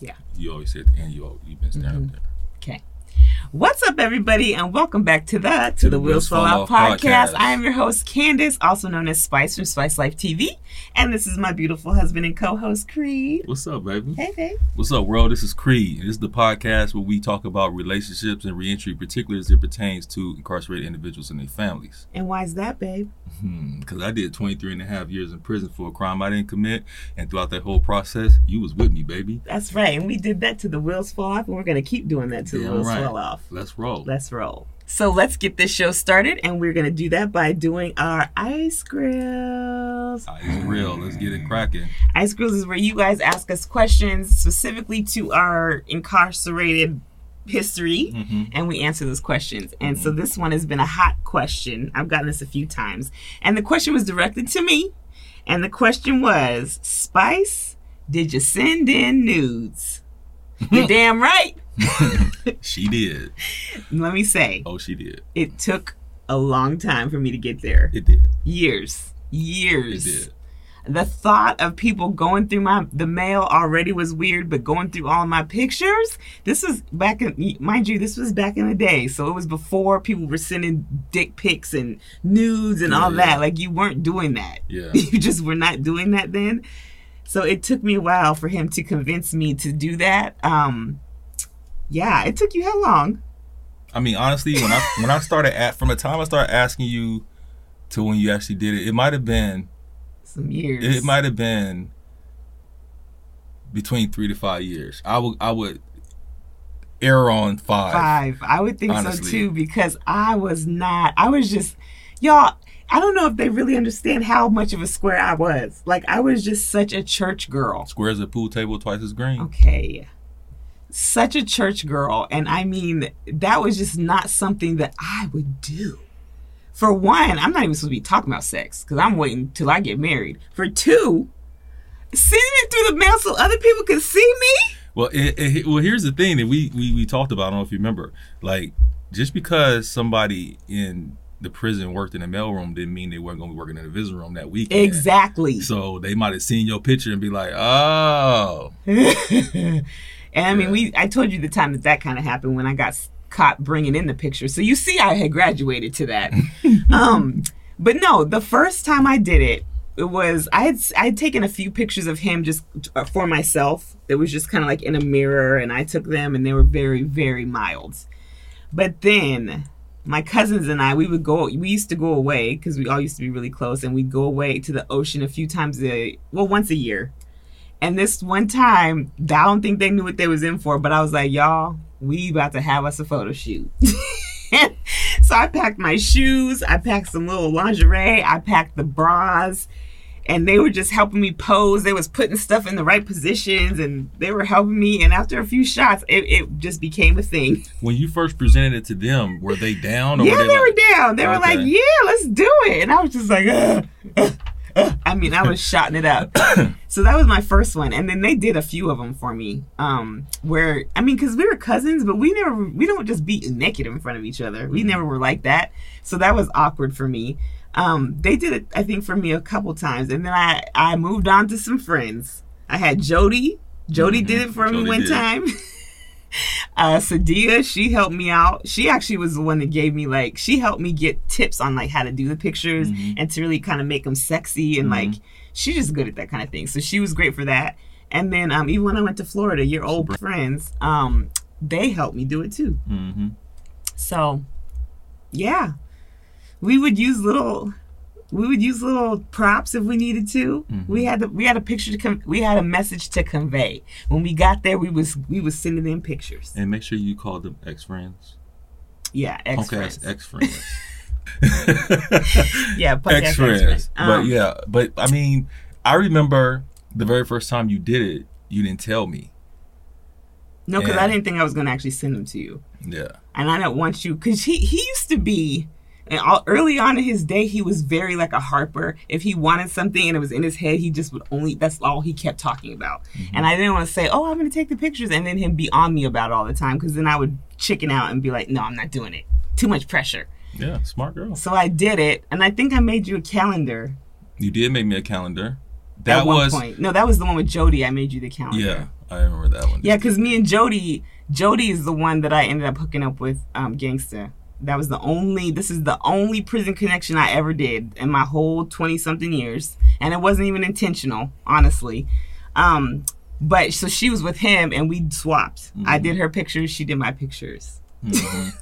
Yeah. You always say and you you've been standing mm-hmm. up there. Okay. What's up, everybody, and welcome back to the To, the, Wheels Fall Off podcast. podcast. I am your host, Candace, also known as Spice from Spice Life TV, and this is my beautiful husband and co-host, Creed. What's up, baby? Hey, babe. What's up, world? This is Creed. This is the podcast where we talk about relationships and reentry, particularly as it pertains to incarcerated individuals and their families. And why is that, babe? Hmm, because I did 23 and a half years in prison for a crime I didn't commit, and throughout that whole process, you was with me, baby. That's right, and we did that to the wheels fall off, and we're gonna keep doing that to the wheels right. fall off. Let's roll. Let's roll. So let's get this show started, and we're gonna do that by doing our ice grills. It's real. Let's get it cracking. Ice Grills is where you guys ask us questions specifically to our incarcerated history, Mhm. and we answer those questions. And so this one has been a hot question. I've gotten this a few times. And the question was directed to me. And the question was Spice, did you send in nudes? You're damn right. She did. Let me say, Oh, she did. it took a long time for me to get there. It did. Years. It Years. did. the thought of people going through my the mail already was weird but going through all of my pictures this was back in mind you this was back in the day so it was before people were sending dick pics and nudes and all Yeah, that like you weren't doing that Yeah. you just were not doing that then so it took me a while for him to convince me to do that um yeah it took you how long I mean, honestly, when I when I started at from the time I started asking you to when you actually did it, it might have been some years it might have been between three to five years. I would I would err on five. five. I would think Honestly. so too because I was not. I was just y'all. I don't know if they really understand how much of a square I was. Like I was just such a church girl. Squares a pool table twice as green. Okay. Such a church girl. And I mean, that was just not something that I would do. For one, I'm not even supposed to be talking about sex because I'm waiting till I get married. For two, sending it through the mail so other people can see me? Well, eh, eh, it, it, well, here's the thing that we, we we talked about. I don't know if you remember. Like, just because somebody in the prison worked in the mailroom didn't mean they weren't going to be working in the visitor room that weekend. Exactly. So they might have seen your picture and be like, "Oh, and I mean, Yeah. we I told you the time that that kind of happened when I got caught bringing in the picture. So you see, I had graduated to that. um, but no, the first time I did it, it was I had I had taken a few pictures of him just uh, for myself. It was just kind of like in a mirror, and I took them, and they were very very mild. But then my cousins and I, we would go. We used to go away because we all used to be really close, and we'd go away to the ocean a few times a well, once a year. And this one time, I don't think they knew what they was in for, but I was like, y'all, we about to have us a photo shoot. so I packed my shoes, I packed some little lingerie, I packed the bras, and they were just helping me pose. They was putting stuff in the right positions and they were helping me. And after a few shots, it, it just became a thing. when you first presented it to them, were they down or yeah, were they, they, were down. They were like, "Yeah, let's do it," and I was just like, ugh. I mean, I was shotting it up. so that was my first one, and then they did a few of them for me. Um, where I mean, because we were cousins, but we never, we don't just be naked in front of each other. We never were like that. So that was awkward for me. Um, they did it, I think, for me a couple times, and then I, I moved on to some friends. I had Jody. Jody Mhm. did it for me one did. time. uh Sadia, she helped me out. She actually was the one that gave me like she helped me get tips on like how to do the pictures Mhm. and to really kind of make them sexy and like she's just good at that kind of thing. So she was great for that. And then um even when I went to Florida, your old friends, um they helped me do it too. hmm So yeah. We would use little we would use little props if we needed to. Mhm. We had the, we had a picture to con- we had a message to convey. When we got there, we was we was sending in pictures. And make sure you call them ex friends. Yeah, ex friends. ex friends. Yeah, ex friends. ex-friends. but Um, yeah, but I mean, I remember the very first time you did it, you didn't tell me. no, because. I didn't think I was gonna actually send them to you, Yeah. and I don't want you because he he used to be. And all, early on in his day, he was very like a harper. If he wanted something and it was in his head, he just would only, that's all he kept talking about. And I didn't want to say, oh, I'm going to take the pictures and then him be on me about it all the time because then I would chicken out and be like, no, I'm not doing it. Too much pressure. Yeah, smart girl. So I did it. And I think I made you a calendar. You did make me a calendar. That at one was point. No, that was the one with Jody. I made you the calendar. yeah. I remember that one. Yeah, because me and Jody, Jody is the one that I ended up hooking up with um, Gangsta. That was the only, this is the only prison connection I ever did in my whole 20 something years. And it wasn't even intentional, honestly. Um, but so she was with him and we swapped. I did her pictures, she did my pictures. Mhm.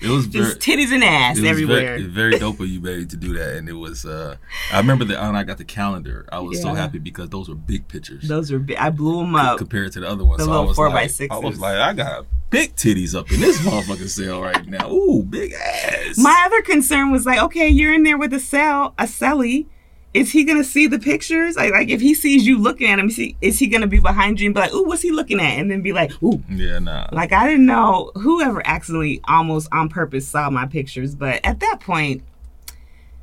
It was very, Just titties and ass it was everywhere. Very, very dope of you, baby, to do that. And it was. uh I remember that when I got the calendar, I was so happy because those were big pictures Those were, big. I blew them up. compared to the other ones. The so little four like, by I was like, I got big titties up in this motherfucking cell right now. Ooh, big ass. My other concern was like, okay, you're in there with a cell, a celly. Is he gonna see the pictures? Like, like if he sees you looking at him, is he, is he gonna be behind you and be like, ooh, what's he looking at? And then be like, ooh. yeah, nah. Like I didn't know whoever accidentally almost on purpose saw my pictures, but at that point,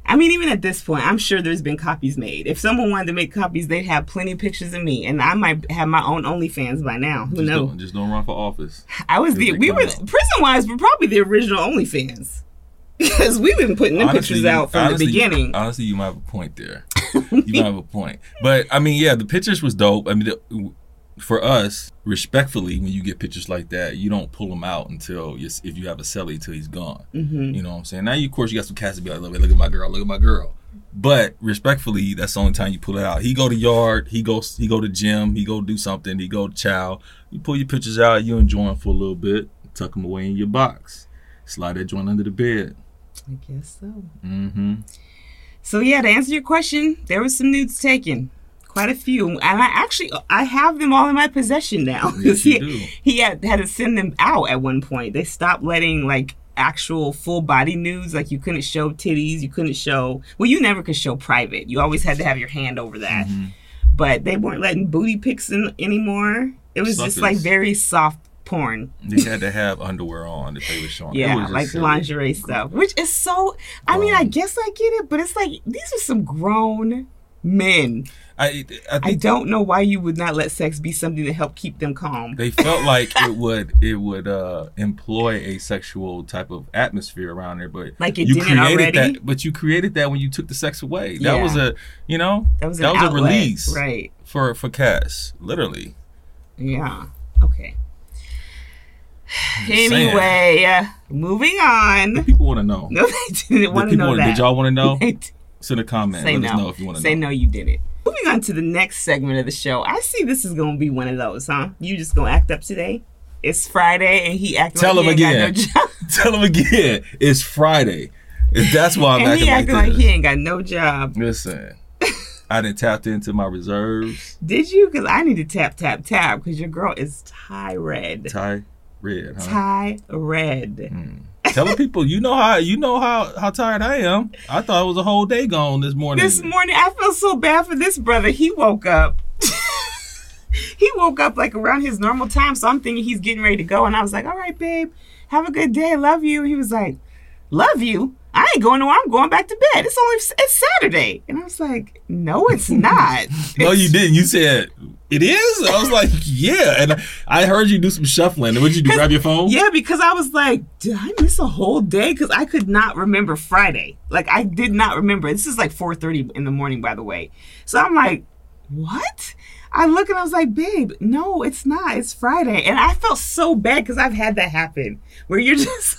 I mean, even at this point, I'm sure there's been copies made. If someone wanted to make copies, they'd have plenty of pictures of me, and I might have my own OnlyFans by now. Who just knows? don't, just don't run for office. I was the we were out. prison wise, we're probably the original OnlyFans because we've been putting them Honestly, pictures out from honestly, the beginning. Honestly, you might have a point there. you might have a point. But I mean, yeah, the pictures was dope. I mean, the, for us, respectfully, when you get pictures like that, you don't pull them out until you, if you have a celly until he's gone. hmm You know what I'm saying? Now, you, of course, you got some cats to be like, look, look at my girl, look at my girl. But respectfully, that's the only time you pull it out. He go to yard, he goes, he go to gym, he go do something, he go to chow. You pull your pictures out, you enjoy them for a little bit, tuck them away in your box, slide that joint under the bed. I guess so. Mm-hmm. So yeah, to answer your question, there was some nudes taken, quite a few, and I actually I have them all in my possession now. Yes, he, he had had to send them out at one point. They stopped letting like actual full body nudes, like you couldn't show titties, you couldn't show. Well, you never could show private. You always had to have your hand over that. Mhm. But they weren't letting booty pics in anymore. It was just like very soft porn. They had to have underwear on if they were showing. It Yeah, was like silly. lingerie stuff, which is so. I mean, I guess I get it, but it's like these are some grown men. I, I I don't know why you would not let sex be something to help keep them calm. they felt like it would it would uh, employ a sexual type of atmosphere around there, but Like it you didn't created already? that. But you created that when you took the sex away. That Yeah. was a you know That was that was a release right? for for Cass, literally. Yeah. Okay. Anyway, uh, moving on. People want to know. No, they didn't want to know that. did y'all want to know? Send a comment. Say Let no. us know if you want to Say know. no, you didn't. Moving on to the next segment of the show. I see this is going to be one of those, huh? You just going to act up today? It's Friday and he acting Tell like him he ain't again. got no job. Tell him again. It's Friday. That's why I'm and acting he like acting this. like he ain't got no job. Listen, I didn't tapped into my reserves. Did you? Because I need to tap, tap, tap because your girl is tie red. Tie red, huh? Tie red. Hmm. Telling people, you know how you know how how tired I am. I thought it was a whole day gone this morning. This morning, I feel so bad for this brother. He woke up. he woke up like around his normal time, so I'm thinking he's getting ready to go. And I was like, "All right, babe, have a good day. Love you." He was like, "Love you." I ain't going nowhere. I'm going back to bed. It's only it's Saturday, and I was like, "No, it's not." no, It's- you didn't. You said it is. I was like, yeah, and I heard you do some shuffling. And What did you do? Grab your phone? Yeah, because I was like, did I miss a whole day? Because I could not remember Friday. Like I did not remember. This is like 4:30 in the morning, by the way. So I'm like, what? I look and I was like, babe, no, it's not. It's Friday, and I felt so bad because I've had that happen where you're just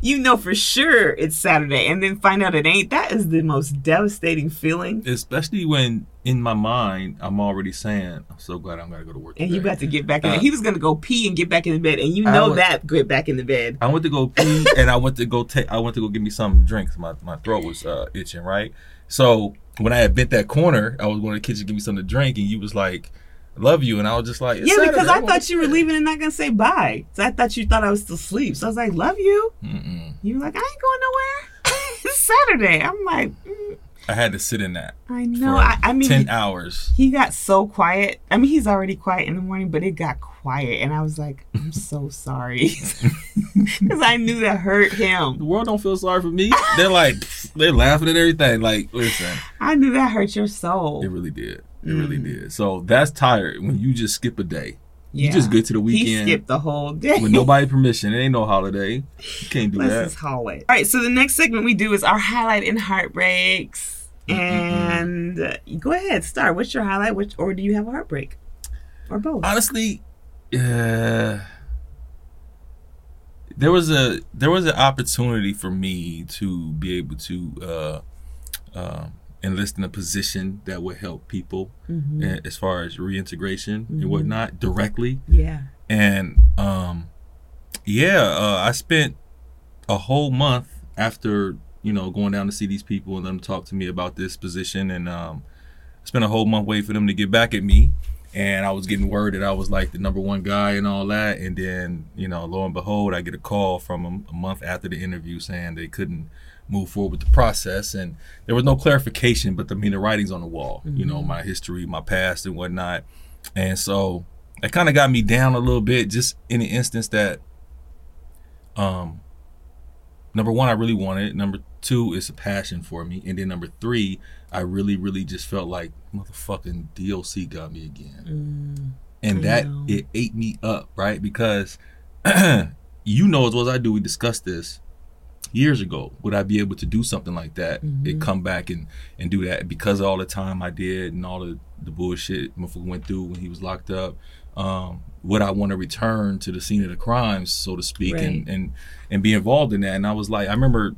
you know for sure it's Saturday, and then find out it ain't. That is the most devastating feeling. Especially when in my mind I'm already saying, I'm so glad I'm gonna go to work. And you today." got to get back in. Uh, he was gonna go pee and get back in the bed, and you know was- that get back in the bed. I went to go pee and I went to go take I went to go get me some drinks. my, my throat was uh, itching, right? So when I had bent that corner, I was going to the kitchen to get me something to drink and you was like, Love you and I was just like, "It's Yeah, because I I'm thought you were leaving and not gonna say bye. So I thought you thought I was still asleep. So I was like, "Love you." Mm-mm. You were like, "I ain't going nowhere." it's Saturday. I'm like, mm, I had to sit in that I know. I, I mean, ten hours. he got so quiet. I mean, he's already quiet in the morning, but it got quiet, and I was like, "I'm so sorry," because I knew that hurt him. The world don't feel sorry for me. They're like they're laughing at everything. Like, listen, I knew that hurt your soul. it really did. It really Mm. did. So that's tired when you just skip a day. yeah. You just get to the weekend. He skipped the whole day. with nobody permission. It ain't no holiday. You can't do Let's that. just haul it. All right, so the next segment we do is our highlight and heartbreaks. And uh, go ahead, start. What's your highlight? Which or do you have a heartbreak, or both? honestly, uh, there was a there was an opportunity for me to be able to uh, uh, enlist in a position that would help people Mhm. as far as reintegration Mhm. and whatnot directly. Yeah. And um, yeah, uh, I spent a whole month after you know going down to see these people and them talk to me about this position, and um, I spent a whole month waiting for them to get back at me. And I was getting word that I was like the number one guy and all that. And then, you know, lo and behold, I get a call from them a month after the interview saying they couldn't move forward with the process. And there was no clarification, but I mean, the writing's on the wall, you know, my history, my past, and whatnot. And so that kind of got me down a little bit, just in the instance that, um, number one, I really wanted it. Number two, it's a passion for me. And then number three, I really, really just felt like motherfucking DOC got me again. And I that know. it ate me up, right? Because you know as well as I do, we discussed this years ago. Would I be able to do something like that? And come back and, and do that because of all the time I did and all the, the bullshit motherfucker went through when he was locked up. Um, would I want to return to the scene of the crimes, so to speak, and, Right. and and be involved in that? And I was like, I remember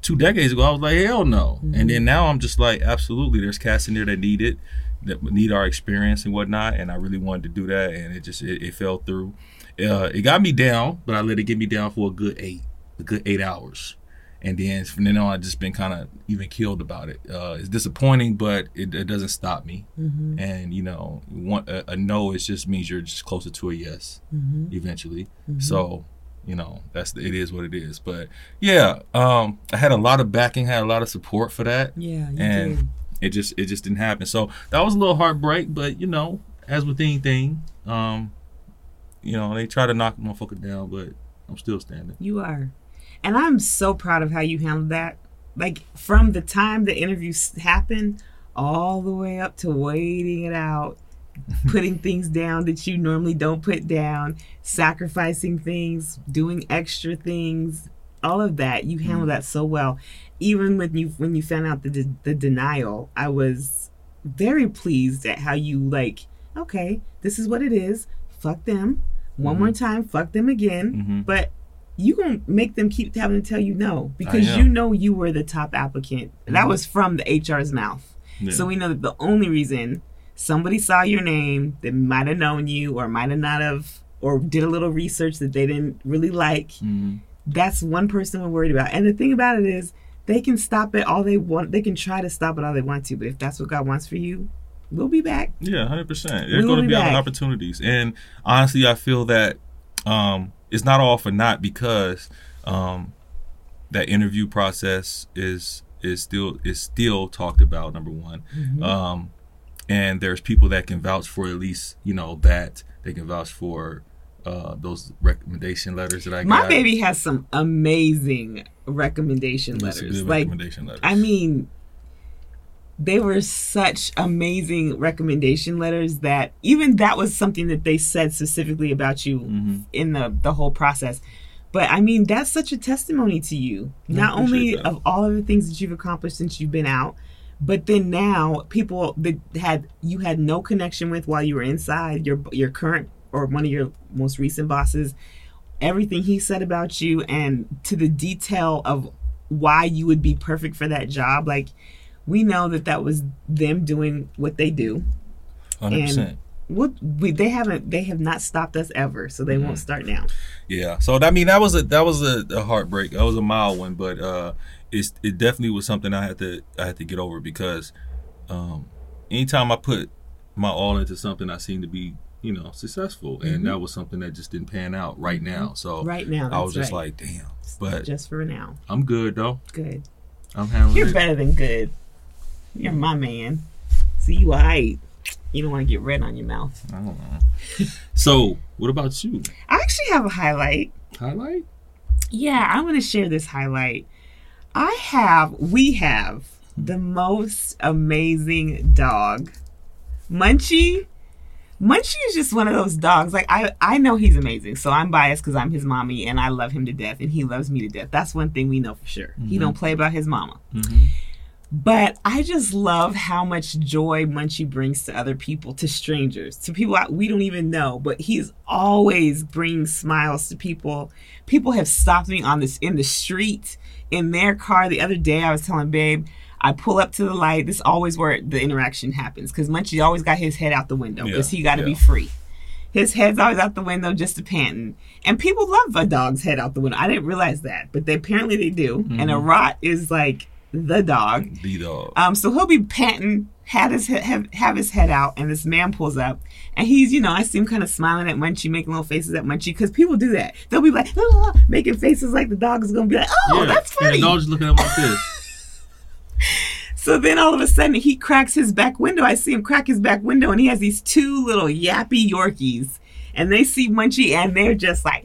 two decades ago, I was like, hell no. And then now I'm just like, absolutely. There's cats in there that need it, that need our experience and whatnot. And I really wanted to do that, and it just it, it fell through. Uh, it got me down, but I let it get me down for a good eight, a good eight hours. And then from then on, I just been kind of even killed about it. Uh, it's disappointing, but it, it doesn't stop me. Mm-hmm. And you know, one, a, a no, it just means you're just closer to a yes Mm-hmm. eventually. So, you know, that's it is what it is. But yeah, um, I had a lot of backing, had a lot of support for that. Yeah, you And did. it just it just didn't happen. So that was a little heartbreak, but you know, as with anything, um, you know, they try to knock the motherfucker down, but I'm still standing. You are. And I'm so proud of how you handled that. Like from the time the interview happened all the way up to waiting it out, putting things down that you normally don't put down, sacrificing things, doing extra things, all of that. You handled that so well. Even when you when you found out the de- the denial, I was very pleased at how you like, okay, this is what it is. Fuck them. One more time, fuck them again Mhm. but you gonna make them keep having to tell you no because you know you were the top applicant. That was from the HR's mouth. Yeah. So we know that the only reason somebody saw your name that might have known you or might have not have or did a little research that they didn't really like, Mhm. that's one person we're worried about. And the thing about it is they can stop it all they want. They can try to stop it all they want to, but if that's what God wants for you, we'll be back. Yeah, hundred percent. We There's will going to be be other opportunities, and honestly, I feel that um, it's not all for naught because um, that interview process is is still is still talked about. Number one, Mm-hmm. um, and there's people that can vouch for at least you know that they can vouch for uh, those recommendation letters that I My got. baby has some amazing recommendation letters. Like recommendation letters. I mean, they were such amazing recommendation letters that even that was something that they said specifically about you Mhm. in the the whole process. But I mean, that's such a testimony to you, I not only that. of all of the things that you've accomplished since you've been out, but then now people that had you had no connection with while you were inside your your current or one of your most recent bosses, everything he said about you and to the detail of why you would be perfect for that job, like we know that that was them doing what they do. hundred percent. And what we they haven't they have not stopped us ever, so they Mm-hmm. won't start now. Yeah. So I mean, that was a that was a, a heartbreak. That was a mild one, but uh, it's it definitely was something I had to I had to get over because um, anytime I put my all into something, I seem to be you know successful, and that was something that just didn't pan out right now. So Mm-hmm. Right now, I was just right. like, damn. But Just for now, I'm good though. good. I'm handling You're it. better than good. You're my man. See you alright. You don't want to get red on your mouth. I don't know. so what about you? I actually have a highlight. Highlight? Yeah, I want to share this highlight. I have, we have the most amazing dog. Munchie. Munchie is just one of those dogs. Like I, I know he's amazing, so I'm biased because I'm his mommy and I love him to death, and he loves me to death. That's one thing we know for sure. He don't play about his mama. Mm-hmm. But I just love how much joy Munchie brings to other people, to strangers, to people we don't even know. But he's always bringing smiles to people. People have stopped me on this in the street, in their car. The other day, I was telling Babe, I pull up to the light. This is always where the interaction happens because Munchie always got his head out the window because Yeah, he got to yeah. be free. His head's always out the window just a panting. And people love a dog's head out the window. I didn't realize that, but they apparently they do. And a Mm-hmm. rot is like the dog. The dog. Um, so he'll be panting, had his head, have, have his head out, and this man pulls up, and he's, you know, I see him kind of smiling at Munchie, making little faces at Munchie, because people do that. They'll be like, "Ah," making faces like the dog is gonna be like, oh, that's And funny. the dog's looking at like this. So then all of a sudden he cracks his back window. I see him crack his back window, and he has these two little yappy Yorkies, and they see Munchie, and they're just like.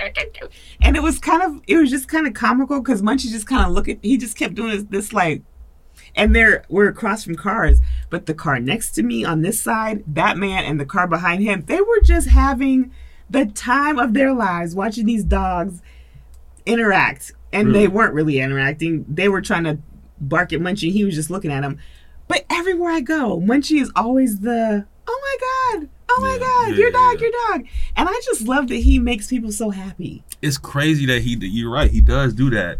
And it was kind of, it was just kind of comical because Munchie just kind of look at, he just kept doing this, this like, and they're we're across from cars, but the car next to me on this side, that man and the car behind him, they were just having the time of their lives watching these dogs interact, and they mm. weren't really interacting. They were trying to bark at Munchie. He was just looking at him. But everywhere I go, Munchie is always the oh my god, oh my Yeah, god, yeah, your dog, yeah. your dog, and I just love that he makes people so happy. It's crazy that he. You're right. He does do that.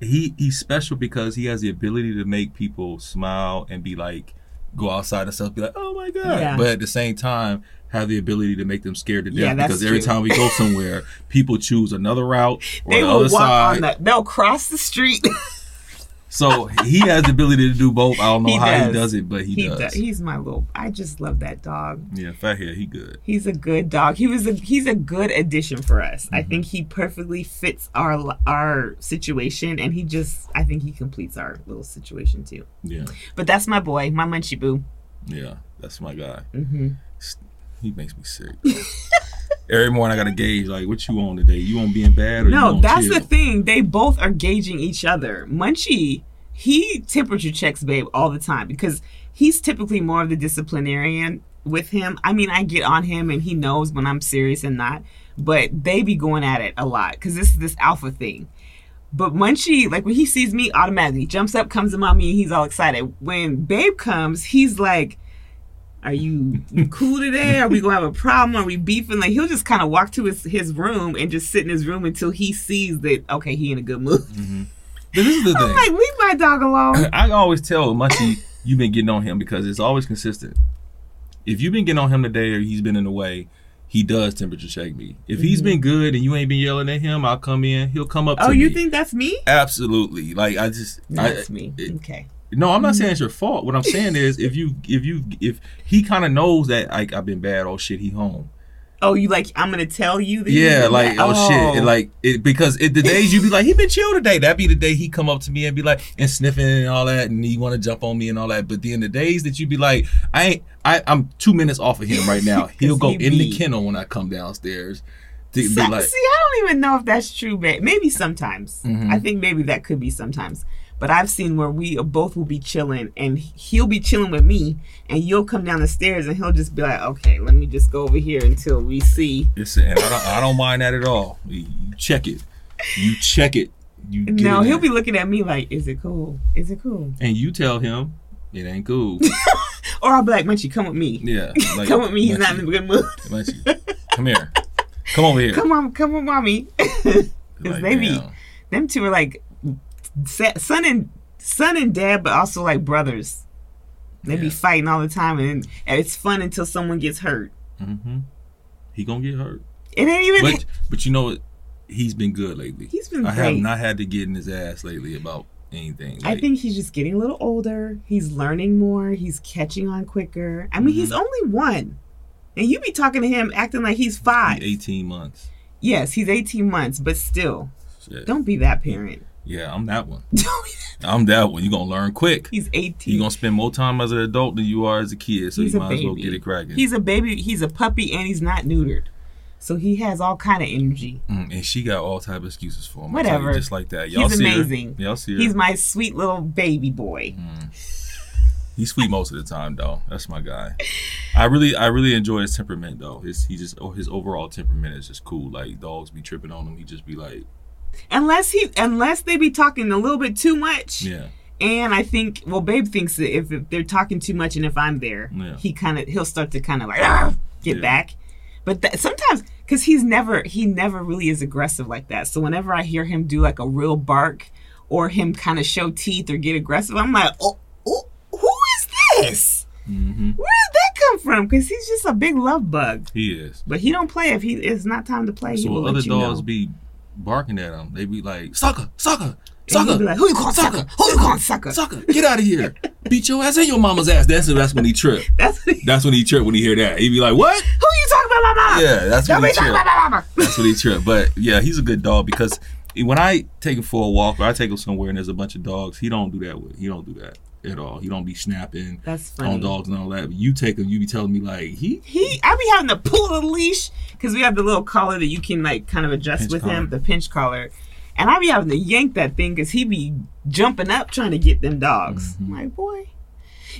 He he's special because he has the ability to make people smile and be like, go outside and stuff, be like, oh my god. But at the same time, have the ability to make them scared to death Yeah, because every true. time we go somewhere, people choose another route or They the will other walk side. on the, they'll cross the street. So he has the ability to do both. I don't know He how does. he does it, but he, he does. does. He's my little. I just love that dog. Yeah, fathead, he good. He's a good dog. He was a he's a good addition for us. Mm-hmm. I think he perfectly fits our our situation, and he just I think he completes our little situation too. Yeah, But that's my boy, my Munchie Boo. yeah, that's my guy. hmm He makes me sick. Every morning I gotta gauge like what you on today. You on being bad or you No, that's chill? the thing. They both are gauging each other. Munchie, he temperature checks Babe all the time because he's typically more of the disciplinarian with him. I mean, I get on him and he knows when I'm serious and not, but they be going at it a lot because this is this alpha thing. But Munchie, like when he sees me, automatically jumps up, comes to mommy, and he's all excited. When Babe comes, he's like, "Are you, you cool today? Are we gonna have a problem? Are we beefing?" Like he'll just kind of walk to his his room and just sit in his room until he sees that okay, he in a good mood. But this is the I'm thing. like, leave my dog alone. I always tell Munchie you've been getting on him because it's always consistent. If you've been getting on him today or he's been in the way, he does temperature check me. If he's been good and you ain't been yelling at him, I'll come in. He'll come up to Mm-hmm. Oh, me. you think that's me? Absolutely. Like I just No, I, it's me. it- okay. No, I'm not saying it's your fault. What I'm saying is if you if you if he kind of knows that like I've been bad, oh shit, he home. Oh, you like? I'm gonna tell you. That Yeah, like that? oh, shit, and, like it because it, the days you be like he been chill today. That be the day he come up to me and be like and sniffing and all that, and he want to jump on me and all that. But then the days that you be like, I ain't, I I'm two minutes off of him right now. He'll go he in the kennel when I come downstairs. To be So- like, see, I don't even know if that's true, but maybe sometimes. Mhm. I think maybe that could be sometimes. But I've seen where we uh, both will be chilling, and he'll be chilling with me, and you'll come down the stairs, and he'll just be like, "Okay, let me just go over here until we see." it's, and I don't I don't mind that at all. You check it, you check it. You No, he'll be looking at me like, "Is it cool? Is it cool?" and you tell him it ain't cool. Or I'll be like, "Munchie, come with me. Yeah, like, come with me. He's not in a good mood. Munchie, come here, come over here. come on, come with mommy." Because Like, they be them two are like son and son and dad, but also like brothers. They be fighting all the time, and it's fun until someone gets hurt. hmm He gonna get hurt. It ain't even. But but you know what? He's been good lately. He's been I have not had to get in his ass lately about anything. I think he's just getting a little older. He's learning more. He's catching on quicker. I mean, he's Mm-hmm. only one, and you be talking to him acting like he's five. he's 18 months. Yes, he's eighteen months, but still, Shit. don't be that parent. Yeah, I'm that one. That- I'm that one. You're gonna learn quick. he's eighteen. You're gonna spend more time as an adult than you are as a kid, so He's you might as well get it cracking. He's a baby. He's a puppy, and he's not neutered, so he has all kind of energy. Mm, and she got all type of excuses for him. Tell you, Whatever. just like that. Y'all He's see her? Y'all see her? He's my sweet little baby boy. He's sweet most of the time, though. That's my guy. I really, I really enjoy his temperament, though. His, he just, oh, his overall temperament is just cool. Like dogs be tripping on him, he just be like, Unless he, unless they be talking a little bit too much, yeah, And I think, well, Babe thinks that if, if they're talking too much and if I'm there, Yeah. he kind of he'll start to kind of like get Yeah. back. But that, sometimes, because he's never he never really is aggressive like that. So whenever I hear him do like a real bark or him kind of show teeth or get aggressive, I'm like, oh, oh who is this? Mm-hmm. Where did that come from? Because he's just a big love bug. He is. But he don't play if he it's not time to play. he So will other dogs know. be barking at them. They be like, sucker, sucker, sucker, be like, who you calling sucker? Who you calling sucker? sucker, get out of here. Beat your ass and your mama's ass. That's that's when he trip. That's what he, That's when he trip when he hear that. He be like, what? who you talking about, my mom? Yeah, that's Don't when he trip. about. That's what he trip. But yeah, he's a good dog because when I take him for a walk or I take him somewhere and there's a bunch of dogs, he don't do that with. He don't do that at all. He don't be snapping That's funny. on dogs and all that. But you take him, you be telling me like he. He, I be having to pull the leash because we have the little collar that you can like kind of adjust with collar. him, the pinch collar, and I be having to yank that thing because he be jumping up trying to get them dogs. Mm-hmm. I'm like, boy.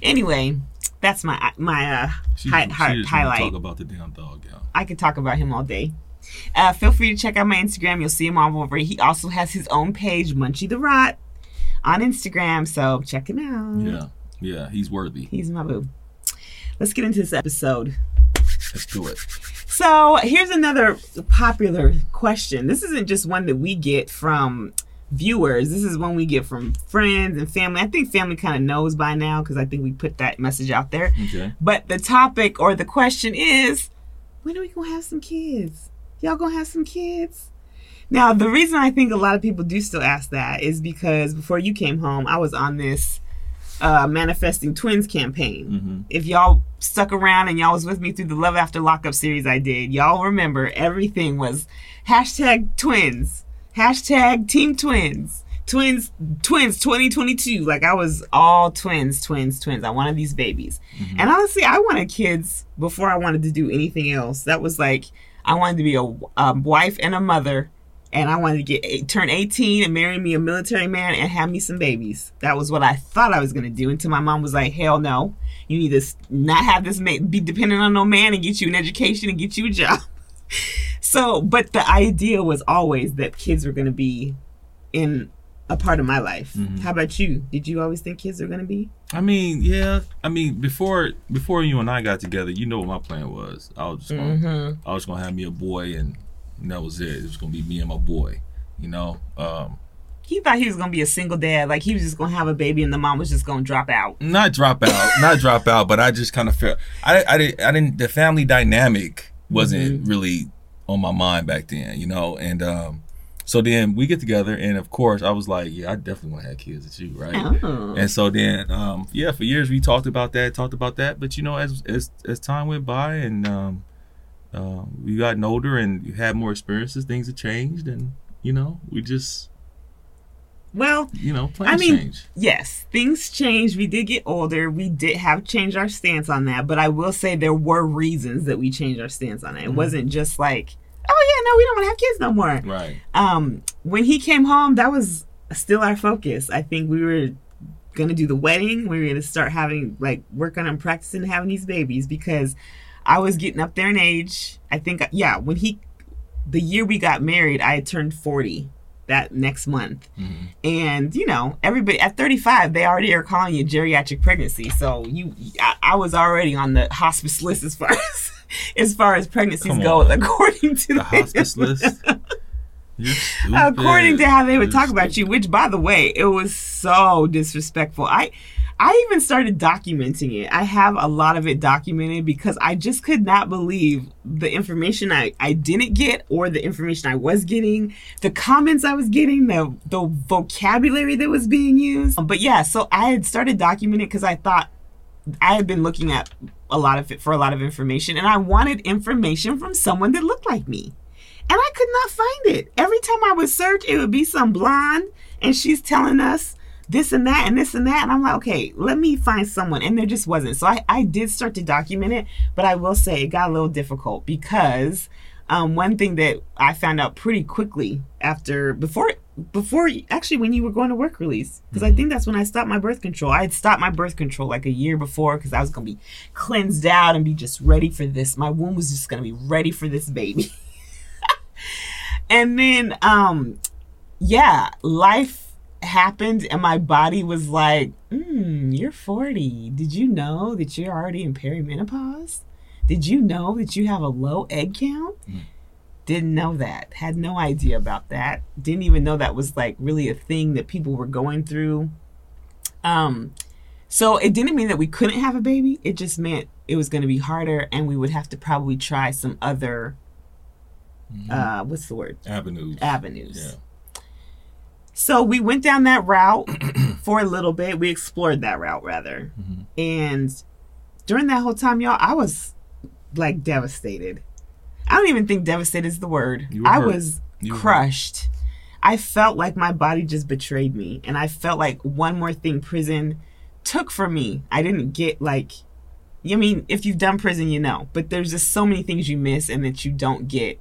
Anyway, that's my my uh She, hi- she hi- just highlight. Talk about the damn dog, yeah. I could talk about him all day. Uh, feel free to check out my Instagram. You'll see him all over. He also has his own page, Munchie the Rot, on Instagram. So check him out. Yeah, yeah, he's worthy. He's my boo. Let's get into this episode. Let's do it. So here's another popular question. This isn't just one that we get from viewers. This is one we get from friends and family. I think family kind of knows by now because I think we put that message out there. Okay. But the topic or the question is, when are we gonna have some kids? Y'all gonna have some kids? Now, the reason I think a lot of people do still ask that is because before you came home, I was on this uh, manifesting twins campaign. hmm If y'all stuck around and y'all was with me through the Love After Lockup series I did, y'all remember everything was hashtag twins, hashtag team twins, twins, twins 2022. Like I was all twins, twins, twins. I wanted these babies. And honestly, I wanted kids before I wanted to do anything else. That was like, I wanted to be a, a wife and a mother. And I wanted to get eight, turn 18 and marry me a military man and have me some babies. That was what I thought I was going to do until my mom was like, hell no. You need to not have this ma- be dependent on no man and get you an education and get you a job. so, but the idea was always that kids were going to be in a part of my life. How about you? Did you always think kids were going to be? I mean, yeah. I mean, before before you and I got together, you know what my plan was. I was just gonna, Mm-hmm. I was gonna have me a boy, and, and that was it. It was gonna be me and my boy. You know. Um, He thought he was going to be a single dad. Like he was just going to have a baby and the mom was just going to drop out. not drop out, not drop out, but I just kind of felt I, I didn't I didn't the family dynamic wasn't really on my mind back then, you know, and um, so then we get together, and of course I was like, yeah, I definitely want to have kids with you, right? Oh. And so then, um, yeah, for years we talked about that, talked about that, but you know, as as as time went by and um, uh, we gotten older and you had more experiences, things have changed, and you know, we just Well, you know, plans I mean, change. yes, things changed. We did get older. We did have changed our stance on that. But I will say there were reasons that we changed our stance on it. It Mm-hmm. wasn't just like, oh yeah, no, we don't want to have kids no more. Right. Um, when he came home, that was still our focus. I think we were gonna do the wedding. We were gonna start having like working on practicing having these babies because I was getting up there in age. I think yeah, when he the year we got married, I had turned forty that next month. Mm-hmm. And you know, everybody at 35, they already are calling you geriatric pregnancy. So you, I, I was already on the hospice list as far as as far as pregnancies Come go, on. according to The hospice list. According to how they would You're talk about you. Which, by the way, it was so disrespectful. I. I even started documenting it. I have a lot of it documented because I just could not believe the information I, I didn't get or the information I was getting, the comments I was getting, the the vocabulary that was being used. But yeah, so I had started documenting it because I thought I had been looking at a lot of it for a lot of information and I wanted information from someone that looked like me. And I could not find it. Every time I would search, it would be some blonde and she's telling us this and that and this and that. And I'm like, okay, let me find someone. And there just wasn't. So I, I did start to document it, but I will say it got a little difficult because um, one thing that I found out pretty quickly after, before, before actually when you were going to work release, because I think that's when I stopped my birth control. I had stopped my birth control like a year before because I was going to be cleansed out and be just ready for this. My womb was just going to be ready for this baby. and then um yeah life happened and my body was like, mm, you're 40. Did you know that you're already in perimenopause? Did you know that you have a low egg count? Mm. Didn't know that. Had no idea about that. Didn't even know that was like really a thing that people were going through. Um, so it didn't mean that we couldn't have a baby. It just meant it was going to be harder and we would have to probably try some other, uh, what's the word? Avenues. Avenues. Yeah. So we went down that route for a little bit. We explored that route rather. Mhm. And during that whole time, y'all, I was like devastated. I don't even think devastated is the word. I hurt. was You crushed. I felt like my body just betrayed me. And I felt like one more thing prison took from me. I didn't get like I mean, if you've done prison, you know. But there's just so many things you miss and that you don't get.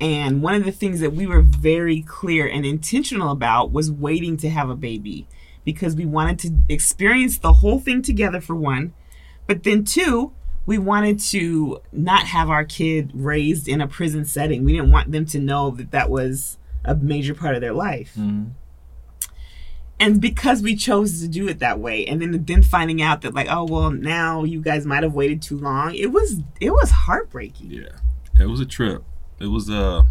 And one of the things that we were very clear and intentional about was waiting to have a baby because we wanted to experience the whole thing together for one. But then two, we wanted to not have our kid raised in a prison setting. We didn't want them to know that that was a major part of their life. Mhm. And because we chose to do it that way, and then then finding out that like, oh well, now you guys might have waited too long. It was it was heartbreaking. Yeah, it was a trip. It was uh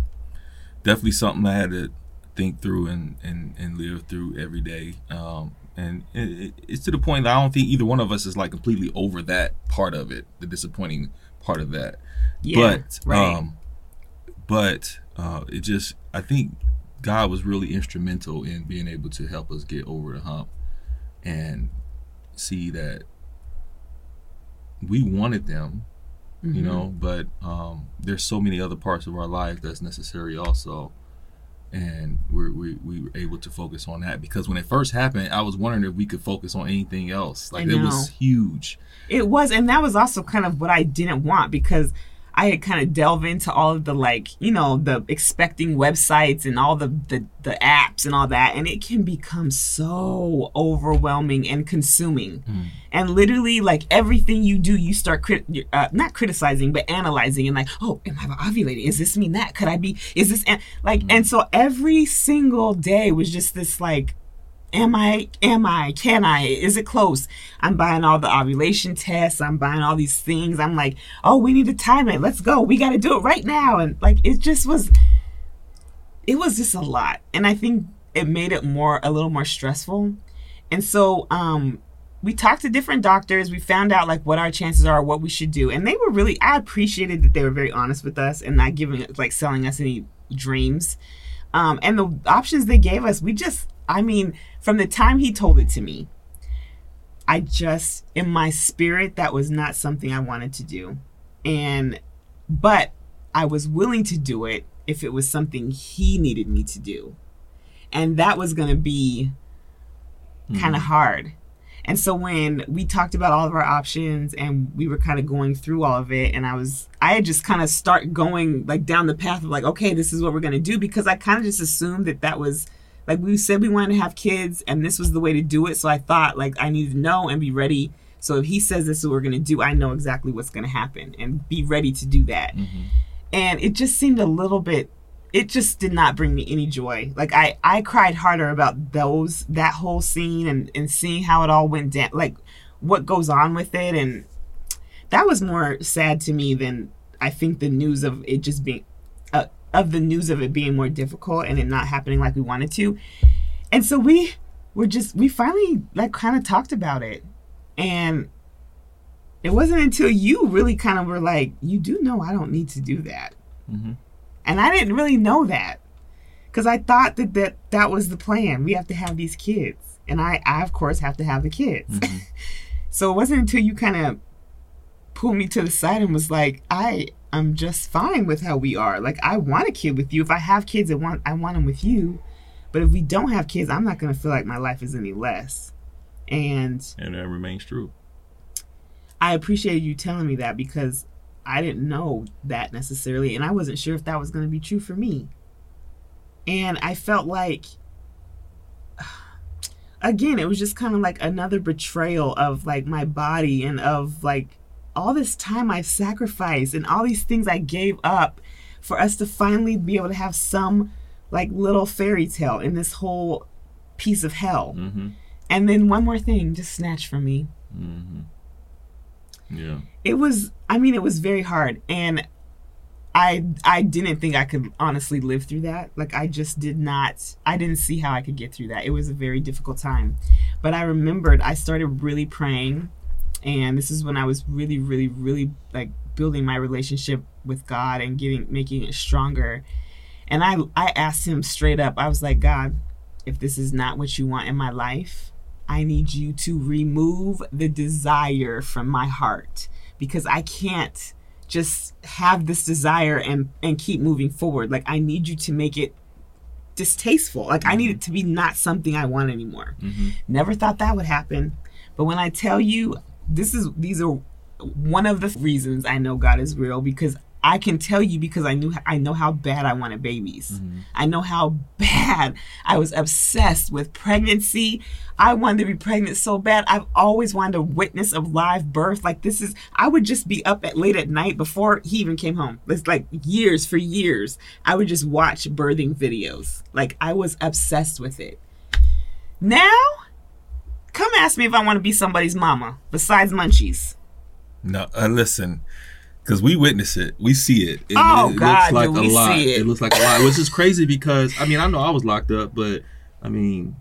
definitely something I had to think through and and, and live through every day. Um, and it, it, it's to the point that I don't think either one of us is like completely over that part of it, the disappointing part of that. Yeah, but right. um, but uh, it just I think God was really instrumental in being able to help us get over the hump and see that we wanted them you Mhm. know but um there's so many other parts of our life that's necessary also. And we're, we we were able to focus on that because when it first happened i was wondering if we could focus on anything else. Like it was huge. It was, and that was also kind of what I didn't want because I had kind of delve into all of the like, you know, the expecting websites and all the the, the apps and all that, and it can become so overwhelming and consuming. And literally, like everything you do, you start crit- uh, not criticizing, but analyzing and like, oh, am I ovulating? Is this mean that? Could I be? Is this an-? like? And so every single day was just this like Am I? Am I? Can I? Is it close? I'm buying all the ovulation tests. I'm buying all these things. I'm like, oh, we need to time it. Let's go. We got to do it right now. And like, it just was, it was just a lot. And I think it made it more, a little more stressful. And so, um, we talked to different doctors. We found out like what our chances are, what we should do. And they were really, I appreciated that they were very honest with us and not giving, like, selling us any dreams. Um, and the options they gave us, we just, I mean, from the time he told it to me, I just, in my spirit, that was not something I wanted to do. And, but I was willing to do it if it was something he needed me to do. And that was going to be kind of mm-hmm. hard. And so when we talked about all of our options and we were kind of going through all of it and I was I had just kind of start going like down the path of like okay this is what we're going to do because I kind of just assumed that that was like we said we wanted to have kids and this was the way to do it so I thought like I needed to know and be ready so if he says this is what we're going to do I know exactly what's going to happen and be ready to do that. Mm-hmm. And it just seemed a little bit it just did not bring me any joy. Like I, I cried harder about those that whole scene and, and seeing how it all went down like what goes on with it and that was more sad to me than I think the news of it just being of the news of it being more difficult and it not happening like we wanted to. And so we were just we finally like kind of talked about it. And it wasn't until you really kind of were like, you do know I don't need to do that. Mhm. And I didn't really know that because I thought that, that that was the plan. We have to have these kids. And I, I of course, have to have the kids. so it wasn't until you kind of pulled me to the side and was like, I am just fine with how we are. Like, I want a kid with you. If I have kids, I want, I want them with you. But if we don't have kids, I'm not going to feel like my life is any less. And and that remains true I appreciated you telling me that because I didn't know that necessarily, and I wasn't sure if that was going to be true for me. And I felt like, again, it was just kind of like another betrayal of like my body and of like all this time I've sacrificed and all these things I gave up for us to finally be able to have some like little fairy tale in this whole piece of hell. Mm-hmm. And then one more thing just snatch from me. Mm-hmm. Yeah. It was I mean it was very hard and I I didn't think I could honestly live through that. Like I just did not I didn't see how I could get through that. It was a very difficult time. But I remembered I started really praying and this is when I was really really really like building my relationship with God and getting making it stronger. And I I asked him straight up. I was like, "God, if this is not what you want in my life, I need you to remove the desire from my heart because I can't just have this desire and and keep moving forward. Like I need you to make it distasteful. Like I need it to be not something I want anymore. Mm-hmm. Never thought that would happen. But when I tell you this is these are one of the reasons I know God is real because I can tell you because I knew I know how bad I wanted babies. Mm-hmm. I know how bad I was obsessed with pregnancy. I wanted to be pregnant so bad. I've always wanted a witness of live birth. Like this is I would just be up at late at night before he even came home. It's like years for years. I would just watch birthing videos. Like I was obsessed with it. Now, come ask me if I want to be somebody's mama besides Munchies. No, uh, listen, because we witness it, we see it. it Oh, it God, looks like do a we lot. see it. it looks like a lot, which is crazy because I mean I know I was locked up, but I mean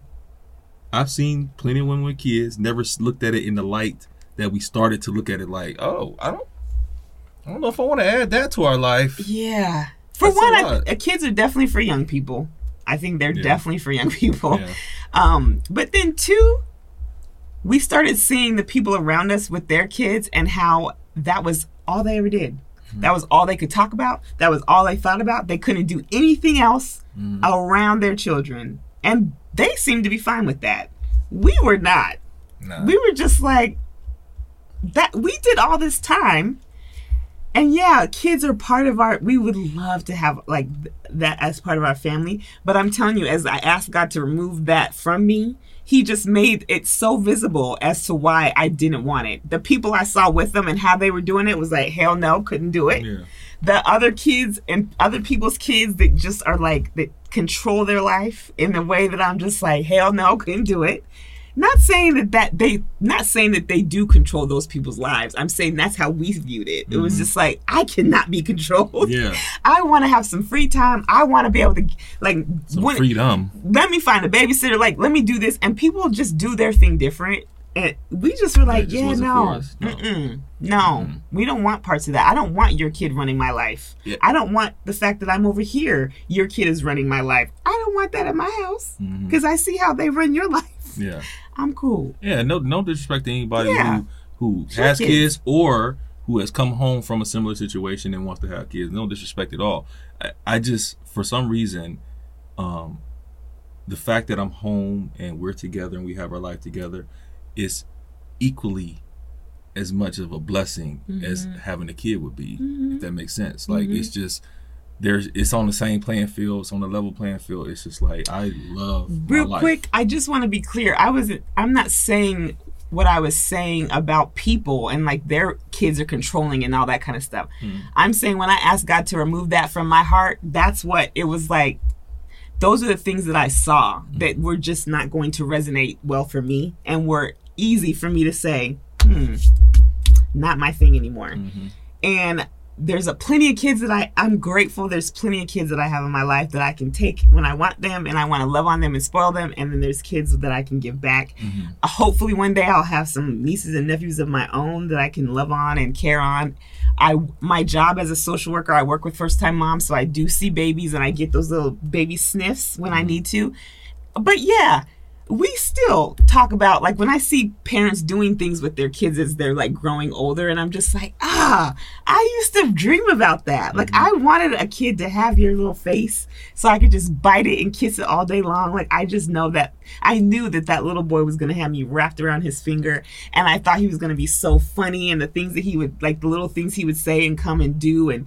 I've seen plenty of women with kids. Never looked at it in the light that we started to look at it like, oh, I don't, I don't know if I want to add that to our life. Yeah. For That's one, I, uh, kids are definitely for young people. I think they're Yeah. definitely for young people. Yeah. Um, but then two, we started seeing the people around us with their kids and how that was all they ever did. Mm-hmm. That was all they could talk about. That was all they thought about. They couldn't do anything else mm-hmm. around their children. And they seemed to be fine with that. We were not. Nah. We were just like that we did all this time and yeah kids are part of our we would love to have like th- that as part of our family but i'm telling you as i asked god to remove that from me he just made it so visible as to why i didn't want it the people i saw with them and how they were doing it was like hell no couldn't do it Yeah. the other kids and other people's kids that just are like that control their life in the way that I'm just like hell no couldn't do it. Not saying that that they not saying that they do control those people's lives. I'm saying that's how we viewed it. It was mm-hmm. just like I cannot be controlled. Yeah. I want to have some free time. I want to be able to like Some when- freedom. let me find a babysitter. Like, let me do this. And people just do their thing different. And we just were like, yeah, wasn't no. No. No, we don't want parts of that. I don't want your kid running my life. Yeah. I don't want the fact that I'm over here. Your kid is running my life. I don't want that in my house mm-hmm. because I see how they run your life. Yeah. I'm cool. Yeah, no, no disrespect to anybody Yeah. who who has kids. kids or who has come home from a similar situation and wants to have kids. No disrespect at all. I, I just, for some reason, um, the fact that I'm home and we're together and we have our life together is equally as much of a blessing as Mm-hmm. having a kid would be. If that makes sense. Like it's just. There's, it's on the same playing field. It's on the level playing field. It's just like I love Real quick, I just want to be clear. I was I'm not saying what I was saying about people and like their kids are controlling and all that kind of stuff. Hmm. I'm saying when I asked God to remove that from my heart, that's what it was like. Those are the things that I saw that were just not going to resonate well for me and were easy for me to say, hmm, not my thing anymore. Mm-hmm. And there's a plenty of kids that I I'm grateful. There's plenty of kids that I have in my life that I can take when I want them and I want to love on them and spoil them. And then there's kids that I can give back. Uh, hopefully one day I'll have some nieces and nephews of my own that I can love on and care on. I my job as a social worker, I work with first time moms, so I do see babies and I get those little baby sniffs when I need to. But yeah, we still talk about like when I see parents doing things with their kids as they're like growing older, and I'm just like, ah, I used to dream about that. Like I wanted a kid to have your little face so I could just bite it and kiss it all day long. Like I just know that I knew that that little boy was gonna have me wrapped around his finger, and I thought he was gonna be so funny, and the things that he would like, the little things he would say and come and do, and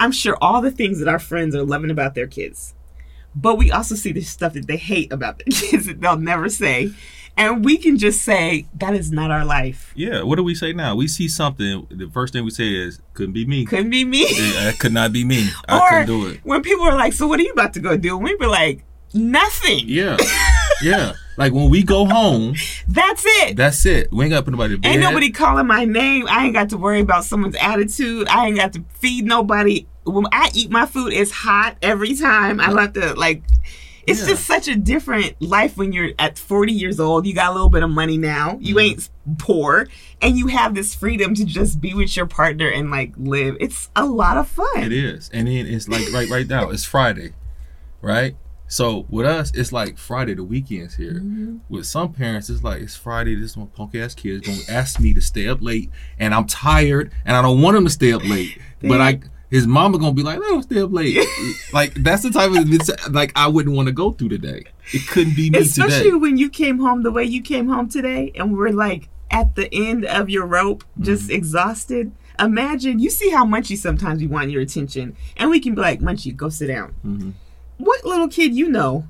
I'm sure all the things that our friends are loving about their kids. But we also see the stuff that they hate about the kids that they'll never say. And we can just say, that is not our life. Yeah, what do we say now? We see something. The first thing we say is, "Couldn't be me. Couldn't be me. That could not be me. I or couldn't do it." when people are like, so what are you about to go do? And we were like, nothing. Yeah, Yeah. Like when we go home, That's it. that's it. We ain't got to put nobody to bed. Ain't nobody calling my name. I ain't got to worry about someone's attitude. I ain't got to feed nobody. When I eat my food, it's hot every time. I have to like. It's Yeah. just such a different life when you're at 40 years old. You got a little bit of money now. You Mm-hmm. ain't poor, and you have this freedom to just be with your partner and like live. It's a lot of fun. It is. And then it's like right right now, it's Friday. Right? So with us, it's like Friday, the weekend's here. Mm-hmm. With some parents, it's like it's Friday, this one punk ass kid is gonna ask me to stay up late and I'm tired and I don't want him to stay up late. but I his mama gonna be like, let him stay up late. like that's the type of like I wouldn't want to go through today. It couldn't be me Especially today. when you came home the way you came home today, and we're like at the end of your rope, just Mm-hmm. exhausted. Imagine you see how Munchie sometimes we want your attention, and we can be like, Munchie, go sit down. Mhm. What little kid you know?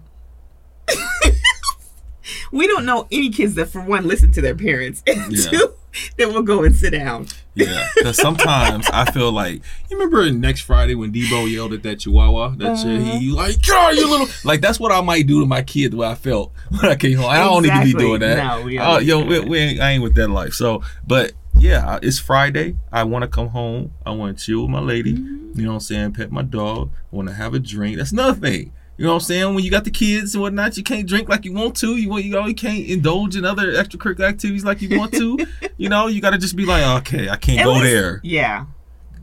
we don't know any kids that, for one, listen to their parents, and Yeah. two, that will go and sit down. Yeah, because sometimes I feel like you remember next Friday when Debo yelled at that Chihuahua. That shit, Uh-huh. he like, God, you little like that's what I might do to my kid. The way I felt when I came home. I don't need to be doing that. No, we Oh, yo, we, we ain't, I ain't with that life. So, but yeah, it's Friday. I want to come home. I want to chill with my lady. Mm-hmm. You know what I'm saying? Pet my dog. I want to have a drink. That's nothing. You know what I'm saying? When you got the kids and whatnot, you can't drink like you want to. You want you know you can't indulge in other extracurricular activities like you want to. you know, you got to just be like, okay, I can't At go least- there. Yeah.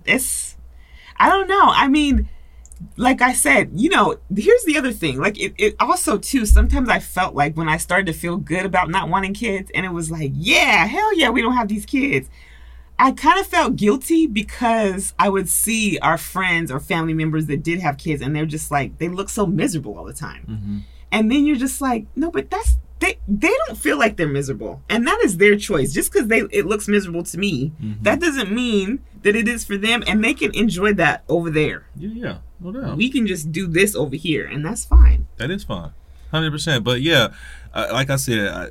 It's I don't know. I mean, like I said, you know, here's the other thing. Like it, it also too, sometimes I felt like when I started to feel good about not wanting kids and it was like, yeah, hell yeah, we don't have these kids. I kind of felt guilty because I would see our friends or family members that did have kids and they're just like they look so miserable all the time. Mm-hmm. And then you're just like, no, but that's they they don't feel like they're miserable. And that is their choice. Just because they it looks miserable to me, Mm-hmm. that doesn't mean that it is for them and they can enjoy that over there. Yeah, yeah, no. We can just do this over here and that's fine. That is fine, hundred percent. But yeah, uh, like I said, I,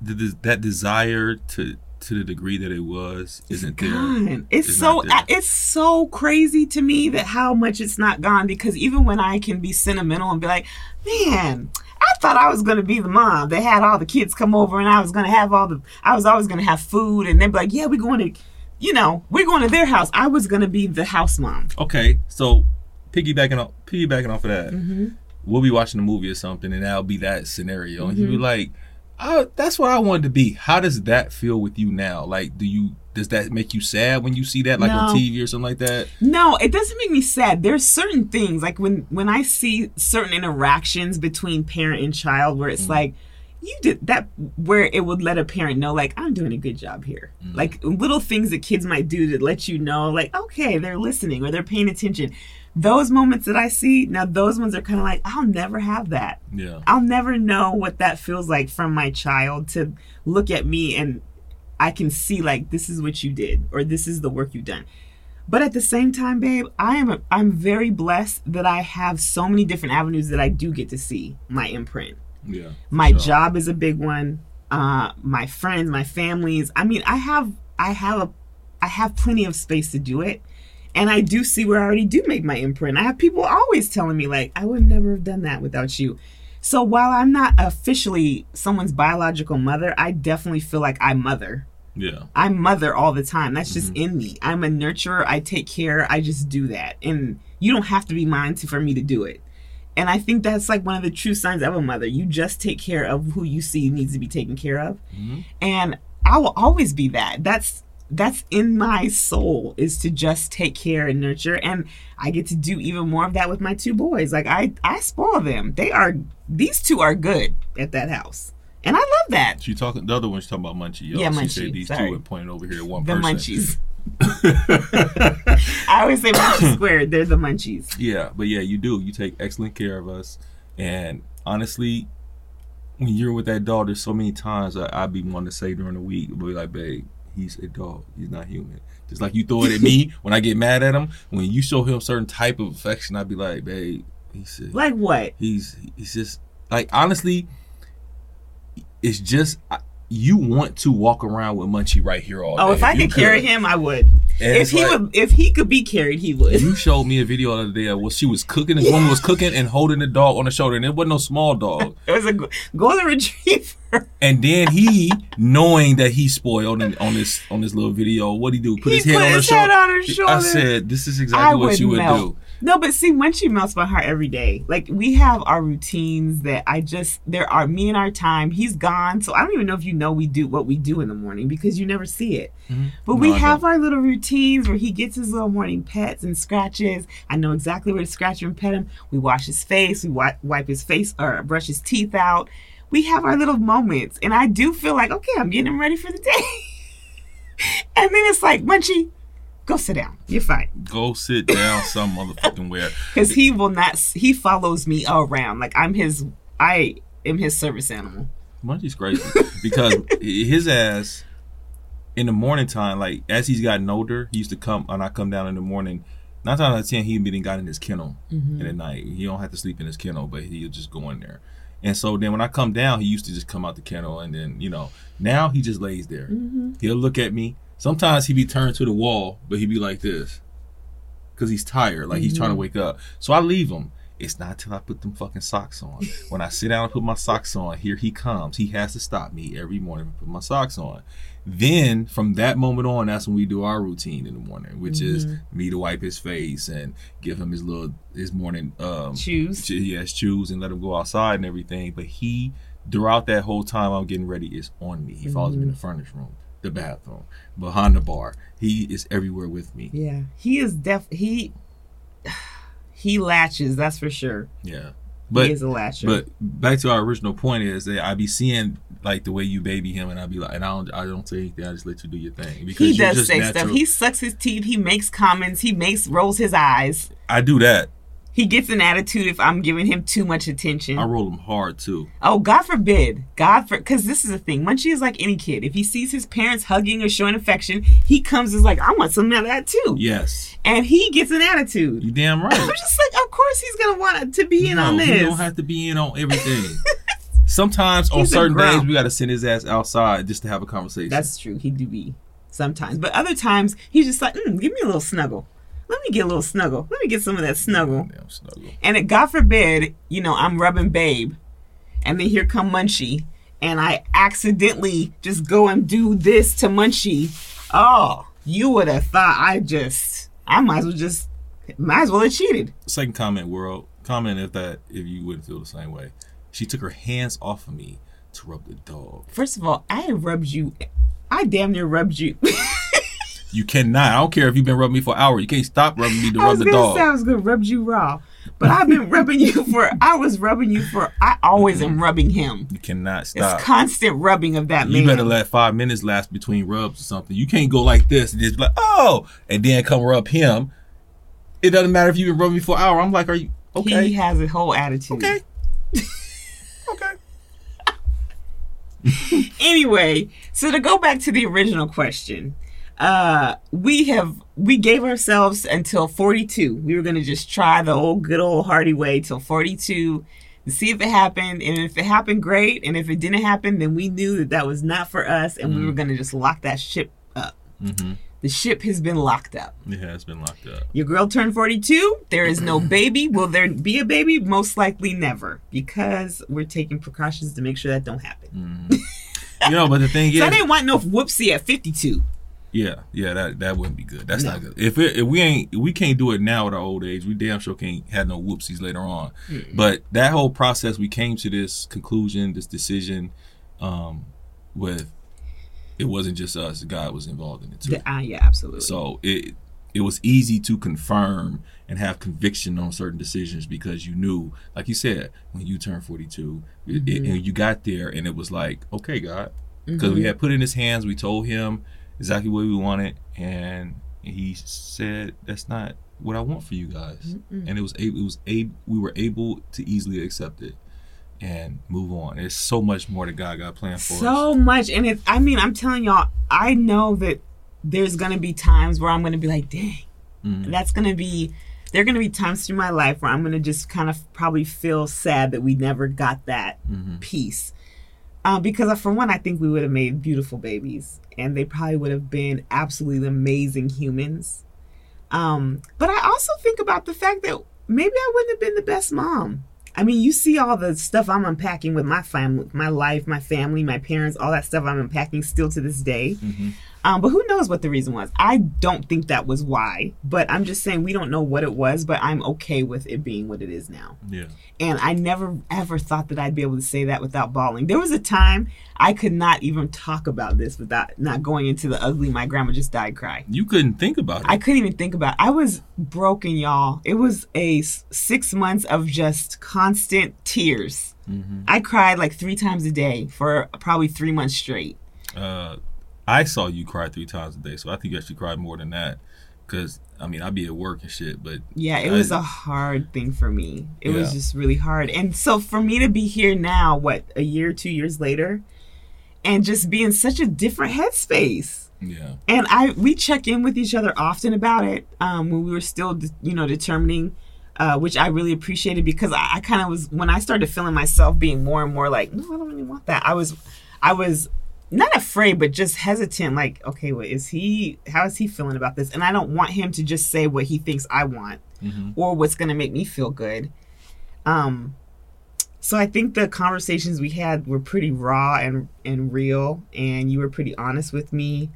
the, the, that desire to to the degree that it was isn't there. Gone. It's, It's so there. it's so crazy to me that how much it's not gone because even when I can be sentimental and be like, man, I thought I was gonna be the mom that had all the kids come over and I was gonna have all the I was always gonna have food and they'd be like, yeah, we're going to, you know, we're going to their house. I was gonna be the house mom. Okay, so piggybacking off piggybacking off of that, Mm-hmm. we'll be watching a movie or something, and that'll be that scenario, and you be like, "Oh, that's what I wanted to be." How does that feel with you now? Like, do you does that make you sad when you see that, like on TV or something like that? No, it doesn't make me sad. There's certain things like when when I see certain interactions between parent and child where it's like you did that where it would let a parent know like I'm doing a good job here. Mm-hmm. Like little things that kids might do to let you know like okay, they're listening or they're paying attention. Those moments that I see, now those ones are kind of like I'll never have that. Yeah, I'll never know what that feels like from my child to look at me and I can see like this is what you did or this is the work you've done. But at the same time, babe, I am a, I'm very blessed that I have so many different avenues that I do get to see my imprint. Yeah. My Sure. job is a big one. Uh, my friends, my families. I mean, I have I have a I have plenty of space to do it. And I do see where I already do make my imprint. I have people always telling me like, I would never have done that without you. So while I'm not officially someone's biological mother, I definitely feel like I mother. Yeah, I mother all the time. That's just in me. I'm a nurturer. I take care. I just do that. And you don't have to be mine to, for me to do it. And I think that's like one of the true signs of a mother. You just take care of who you see needs to be taken care of. Mhm. And I will always be that. That's that's in my soul is to just take care and nurture and I get to do even more of that with my two boys. Like I I spoil them. They are these two are good at that house. And I love that. she talking. The other one she's talking about Munchie. Yeah, she said these sorry. two are pointing over here at one The person. munchies. I always say munchies squared. They're the munchies. Yeah, but yeah, you do. You take excellent care of us, and honestly, when you're with that dog, there's so many times I, I'd be wanting to say during the week, but be like, babe, he's a dog. He's not human. Just like you throw it at me when I get mad at him. When you show him certain type of affection, I'd be like, babe, he's a, Like what? he's he's just like honestly, it's just I- you want to walk around with Munchie right here all oh, day. Oh, if I You could carry him, I would. And if he like- would, if he could be carried, he would. You showed me a video the other day of what she was cooking. This woman was cooking and holding the dog on the shoulder, and it wasn't no small dog. It was a golden retriever. And then he, knowing that he spoiled and on this on this little video, what he do? Put He his head put on his head on her shoulder. I said, "This is I exactly what you would melt. do." No, but see, when she melts my heart every day, like we have our routines that I just there are me and our time. He's gone, so I don't even know if you know we do what we do in the morning because you never see it. Mm-hmm. But No, we I have don't. our little routines where he gets his little morning pets and scratches. I know exactly where to scratch him and pet him. We wash his face, we wipe, wipe his face or brush his teeth out. We have our little moments, and I do feel like okay, I'm getting him ready for the day. and then it's like, Munchie, go sit down. You're fine. Go sit down some motherfucking where. because he will not he follows me around like i'm his i am his service animal Munchie's crazy because his ass in the morning time, like as he's gotten older, he used to come and I come down in the morning. Nine times out of ten, he been got in his kennel mm-hmm. in the night. He don't have to sleep in his kennel, but he'll just go in there. And so then when I come down, he used to just come out the kennel and then you know now he just lays there. Mm-hmm. He'll look at me. Sometimes he be turned to the wall, but he be like this because he's tired, like he's trying to mm-hmm. wake up. So I leave him. It's not till I put them fucking socks on. When I sit down and put my socks on, here he comes. He has to stop me every morning and put my socks on. Then from that moment on, that's when we do our routine in the morning, which is mm-hmm. me to wipe his face and give him his little his morning um ch- he shoes and let him go outside and everything. But he throughout that whole time I'm getting ready is on me. He follows me in the mm-hmm. furnace room, the bathroom, behind the bar. He is everywhere with me. yeah he is def he he latches that's for sure Yeah. But he is a latcher But back to our original point is that I be seeing like the way you baby him, and I be like, and I don't, I don't say anything. I just let you do your thing because he does just say natural. stuff he sucks his teeth he makes comments he makes rolls his eyes I do that. He gets an attitude if i'm giving him too much attention I roll him hard too. Oh, God forbid. God for because this is the thing. Munchie is like any kid. If he sees his parents hugging or showing affection, he comes is like, I want some of that too. Yes, And he gets an attitude. you damn right. I'm just like, of course he's gonna want to be in no, on this. don't have to be in on everything. Sometimes on He's a certain days we got to send his ass outside just to have a conversation. That's true. He do be sometimes, but other times he's just like, mm, give me a little snuggle. Let me get a little snuggle. Let me get some of that snuggle. damn snuggle. And it, God forbid, you know, I'm rubbing Babe, and then here come Munchie, and I accidentally just go and do this to Munchie. Oh, you would have thought I just, I might as well just, might as well have cheated. Second comment, world. Comment if that if you wouldn't feel the same way. She took her hands off of me to rub the dog. First of all, I rubbed you. I damn near rubbed you. You cannot. I don't care if you've been rubbing me for an hour. You can't stop rubbing me to I rub the dog. say I was gonna rub you raw, but I've been rubbing you for. I was rubbing you for. I always am rubbing him. You cannot stop. It's constant rubbing of that man. You better let five minutes last between rubs or something. You can't go like this and just be like, oh, and then come rub him. It doesn't matter if you've been rubbing me for an hour. I'm like, are you okay? He has a whole attitude. okay. okay. anyway, so to go back to the original question, uh, we have we gave ourselves until 42. We were gonna just try the old good old hearty way till 42 and see if it happened. And if it happened, great. And if it didn't happen, then we knew that that was not for us, and we were gonna just lock that ship up. Mm-hmm. The ship has been locked up. It has been locked up. Your girl turned 42. There is no baby. Will there be a baby? Most likely never, because we're taking precautions to make sure that don't happen. You know, but the thing is, I didn't want no whoopsie at 52. Yeah, yeah, that that wouldn't be good. That's No. not good. If it, if we ain't, we can't do it now at our old age. We damn sure can't have no whoopsies later on. But that whole process, we came to this conclusion, this decision, um, with it wasn't just us. God was involved in it too. The- ah, yeah, absolutely. So it it was easy to confirm and have conviction on certain decisions because you knew, like you said, when you turned 42, it- it- and you got there, and it was like, okay, God, because we had put in His hands. We told Him exactly what we wanted, and He said, "That's not what I want for you guys." And it was a, it was a we were able to easily accept it and move on. There's so much more that God got planned for us. so much. And it, I mean, I'm telling y'all, I know that there's going to be times where I'm going to be like, dang, Mhm. that's to be, there are going to be times through my life where I'm going to just kind of probably feel sad that we never got that Mhm. piece. Uh, because for one, I think we would have made beautiful babies, and they probably would have been absolutely amazing humans. Um, but I also think about the fact that maybe I wouldn't have been the best mom. I mean, you see all the stuff I'm unpacking with my family, my life, my family, my parents, all that stuff I'm unpacking still to this day. Mm-hmm. Um, but who knows what the reason was? I don't think that was why. But I'm just saying we don't know what it was. But I'm okay with it being what it is now. Yeah. And I never ever thought that I'd be able to say that without bawling. There was a time I could not even talk about this without not going into the ugly. My grandma just died cry. You couldn't think about it. I couldn't even think about. It. I was broken, y'all. It was a s- six months of just constant tears. Mhm. I cried like three times a day for probably three months straight. Uh, I saw you cry three times a day, so I think you actually cried more than that. Cause I mean, I'd be at work and shit, but Yeah, it I- was a hard thing for me. It was just really hard. And so for me to be here now, what, a year, two years later, and just be in such a different headspace. yeah, And I we check in with each other often about it um, when we were still, you know, determining, uh, which I really appreciated because I, I kind of was when I started feeling myself being more and more like, no, I don't really want that. I was, I was not afraid, but just hesitant. Like, okay, what is he? How is he feeling about this? And I don't want him to just say what he thinks I want hmm or what's going to make me feel good. Um, so I think the conversations we had were pretty raw and and real, and you were pretty honest with me.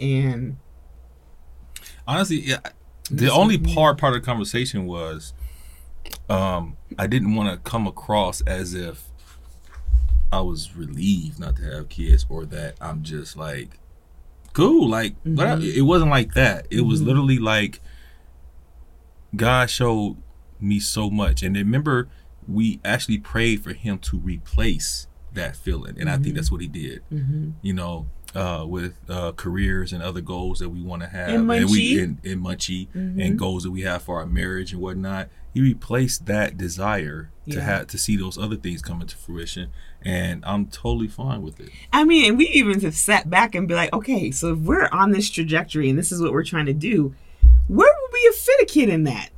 And honestly, yeah. The only part part of the conversation was, um, I didn't want to come across as if I was relieved not to have kids or that I'm just like cool. Like, but I- Mhm. it wasn't like that. It was Mhm. literally like God showed me so much, and remember, we actually prayed for Him to replace that feeling, and I think that's what He did. Mhm. You know, uh, with uh, careers and other goals that we want to have, And we Munchie. and, and Munchie and goals that we have for our marriage and whatnot. He replaced that desire to have to see those other things come into fruition, and I'm totally fine with it. I mean, and we even have sat back and be like, okay, so if we're on this trajectory and this is what we're trying to do, where would we have fit a kid in that?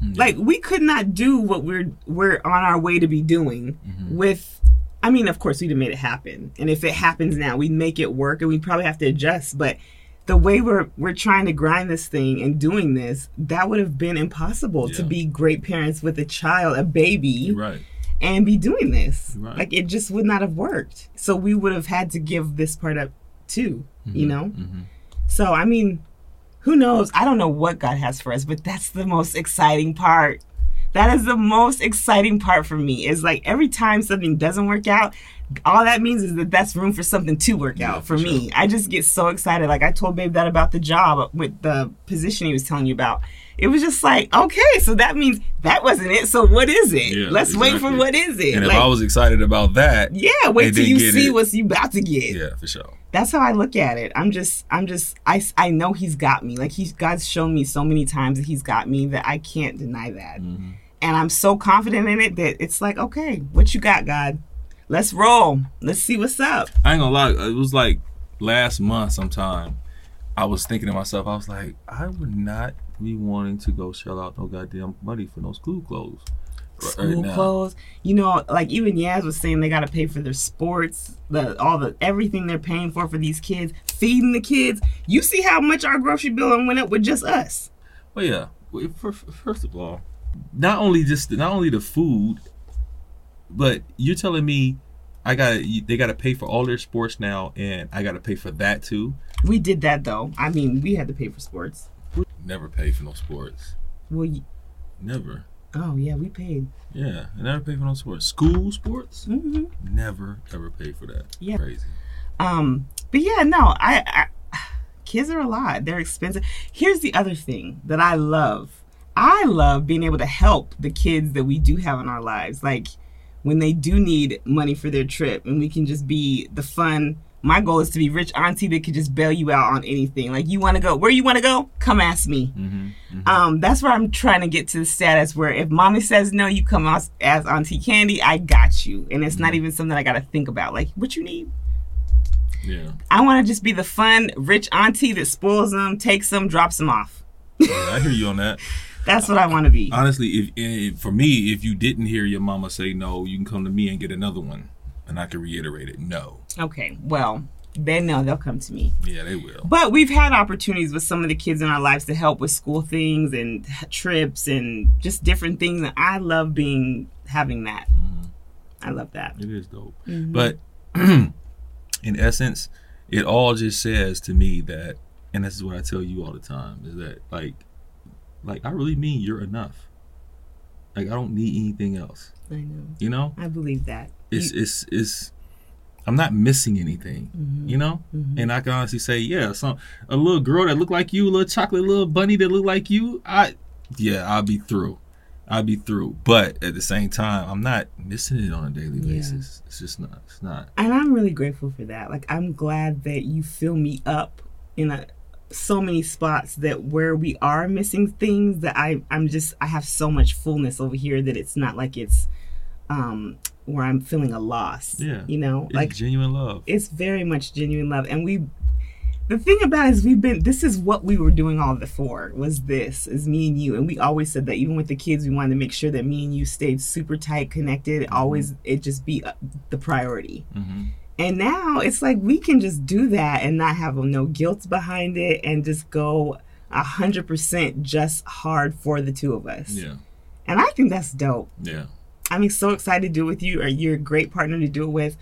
Mm, Like, we could not do what we're we're on our way to be doing Mhm. with. I mean, of course, we'd have made it happen, and if it happens now, we'd make it work, and we'd probably have to adjust. But the way we're we're trying to grind this thing and doing this, that would have been impossible to be great parents with a child, a baby, right. and be doing this. Right. Like it just would not have worked. So we would have had to give this part up too, you Mhm. know? Mhm. So I mean, who knows? I don't know what God has for us, but that's the most exciting part. That is the most exciting part for me. Is like every time something doesn't work out, all that means is that that's room for something to work Yeah, out for for me. I just get so excited. Like I told Babe that about the job with the position he was telling you about. It was just like, okay, so that means that wasn't it. So what is it? Yeah, Let's wait for what is it. And if I was excited about that, yeah, wait till you see it. what you about to get. yeah, for sure. That's how I look at it. I'm just, I'm just, I, I know He's got me. Like He's God's shown me so many times that He's got me that I can't deny that. Mhm. And I'm so confident in it that it's like, okay, what you got, God? Let's roll. Let's see what's up. I ain't gonna lie. It was like last month sometime. I was thinking to myself, I was like, I would not be wanting to go shell out no goddamn money for no school clothes. School now. clothes. You know, like even Yaz was saying, they got to pay for their sports, the all the everything they're paying for for these kids, feeding the kids. You see how much our grocery bill went up with just us. Well, yeah. First of all, not only just not only the food, but you're telling me I got to they got to pay for all their sports now, and I got to pay for that too. We did that though. I mean, we had to pay for sports. Never pay for no sports. Well, y- Never. oh yeah, we paid. Yeah, I never pay for no sports. School sports. hmm Never ever pay for that. Yeah. Crazy. Um, but yeah, no, I, I kids are a lot. They're expensive. Here's the other thing that I love. I love being able to help the kids that we do have in our lives. Like when they do need money for their trip and we can just be the fun. My goal is to be rich auntie that could just bail you out on anything. Like you want to go, where you want to go? Come ask me. Mm-hmm. Um, that's where I'm trying to get to the status where if mommy says no, you come as, as Auntie Candy, I got you. And it's not even something I got to think about. Like, what you need? Yeah. I want to just be the fun, rich auntie that spoils them, takes them, drops them off. yeah. I hear you on that. That's what I want to be. Honestly, if, if for me, if you didn't hear your mama say no, you can come to me and get another one. and I can reiterate it. No. Okay, well, they know they'll come to me. Yeah, they will. But we've had opportunities with some of the kids in our lives to help with school things and trips and just different things. And I love being having that. Mhm. I love that. It is dope. Mhm. But in essence, it all just says to me that, and this is what I tell you all the time, is that like, like I really mean you're enough. Like I don't need anything else. I know. You know, I believe that. it's You- it's it's. I'm not missing anything. Mhm. You know, Mhm. and I can honestly say, yeah, some a little girl that looked like you, a little chocolate little bunny that looked like you, I, yeah, I'll be through. I'll be through. But at the same time, I'm not missing it on a daily Yeah. basis. It's just not. It's not. and I'm really grateful for that. Like I'm glad that you fill me up in a so many spots that where we are missing things that I I'm just I have so much fullness over here that it's not like it's um where I'm feeling a loss. Yeah. You know, It's like genuine love. it's very much genuine love and we the thing about it is we've been this is what we were doing all it was this is me and you and we always said that even with the kids we wanted to make sure that me and you stayed super tight connected always it just be uh, the priority hmm and now it's like we can just do that and not have no guilt behind it and just go a hundred percent just hard for the two of us Yeah. and i think that's dope Yeah. I'm so excited to do it with you. Or you're a great partner to do it with.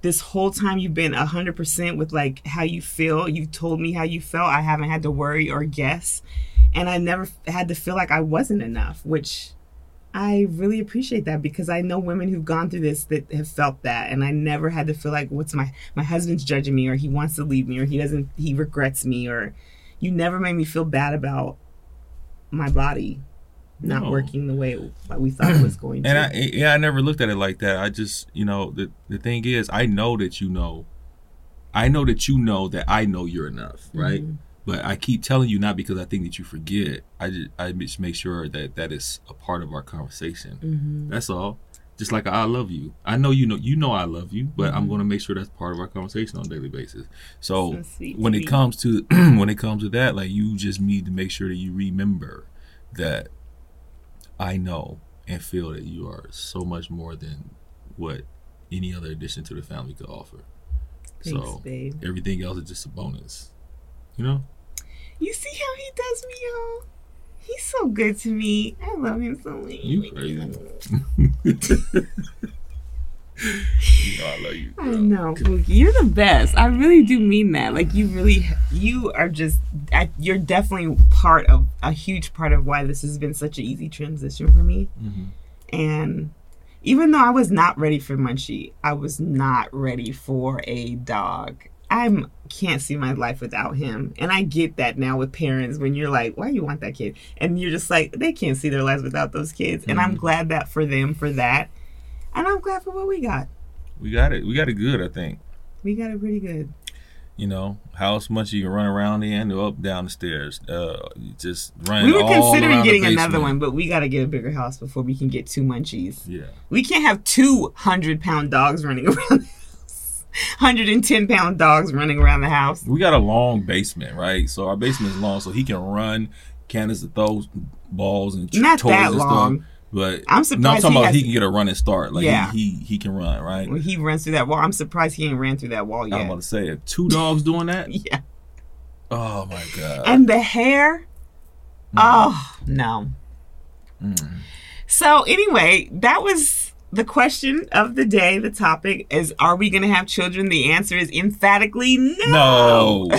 This whole time you've been hundred percent with like how you feel. You've told me how you felt. I haven't had to worry or guess, and I never had to feel like I wasn't enough, which I really appreciate that because I know women who've gone through this that have felt that, and I never had to feel like what's my my husband's judging me or he wants to leave me or he doesn't he regrets me or you never made me feel bad about my body not No. working the way we thought it was going to. And I yeah, I never looked at it like that. I just you know the the thing is, I know that you know, I know that you know that I know you're enough, right? Mhm. But I keep telling you not because I think that you forget. I just I just make sure that that is a part of our conversation. Mhm. That's all. Just like I love you. I know you know you know I love you, but I'm Mhm. going to make sure that's part of our conversation on a daily basis. So, So when it comes to when it comes to that, like you just need to make sure that you remember that I know and feel that you are so much more than what any other addition to the family could offer. Thanks, so babe. everything else is just a bonus. You know? You see how he does me, y'all? He's so good to me. I love him so much. You crazy. you know I love you. I know. You're the best. I really do mean that. Like you really, you are just. You're definitely part of a huge part of why this has been such an easy transition for me. Mhm. And even though I was not ready for Munchie, I was not ready for a dog. I can't see my life without him. And I get that now with parents when you're like, why you want that kid? And you're just like, they can't see their lives without those kids. And I'm Mhm. glad that for them for that. And I'm glad for what we got. We got it. We got it good, I think. We got it pretty good. You know, house much you can run around in or up down the stairs. Uh, just run. We were considering getting another one, but we got to get a bigger house before we can get two munchies. Yeah. We can't have two hundred pound dogs running around the house. Hundred and ten pound dogs running around the house. We got a long basement, right? So our basement is long, so he can run. Candace throws balls and Not toys that and long. stuff. But I'm no, I'm surprised talking he about he can get a running start. Like Yeah. he, he he can run, right? When he runs through that wall, I'm surprised he ain't ran through that wall yet. I'm about to say, if two dogs doing that, Yeah. oh my god. And the hair. Oh no. Mm. So anyway, that was the question of the day. The topic is: Are we going to have children? The answer is emphatically no. No.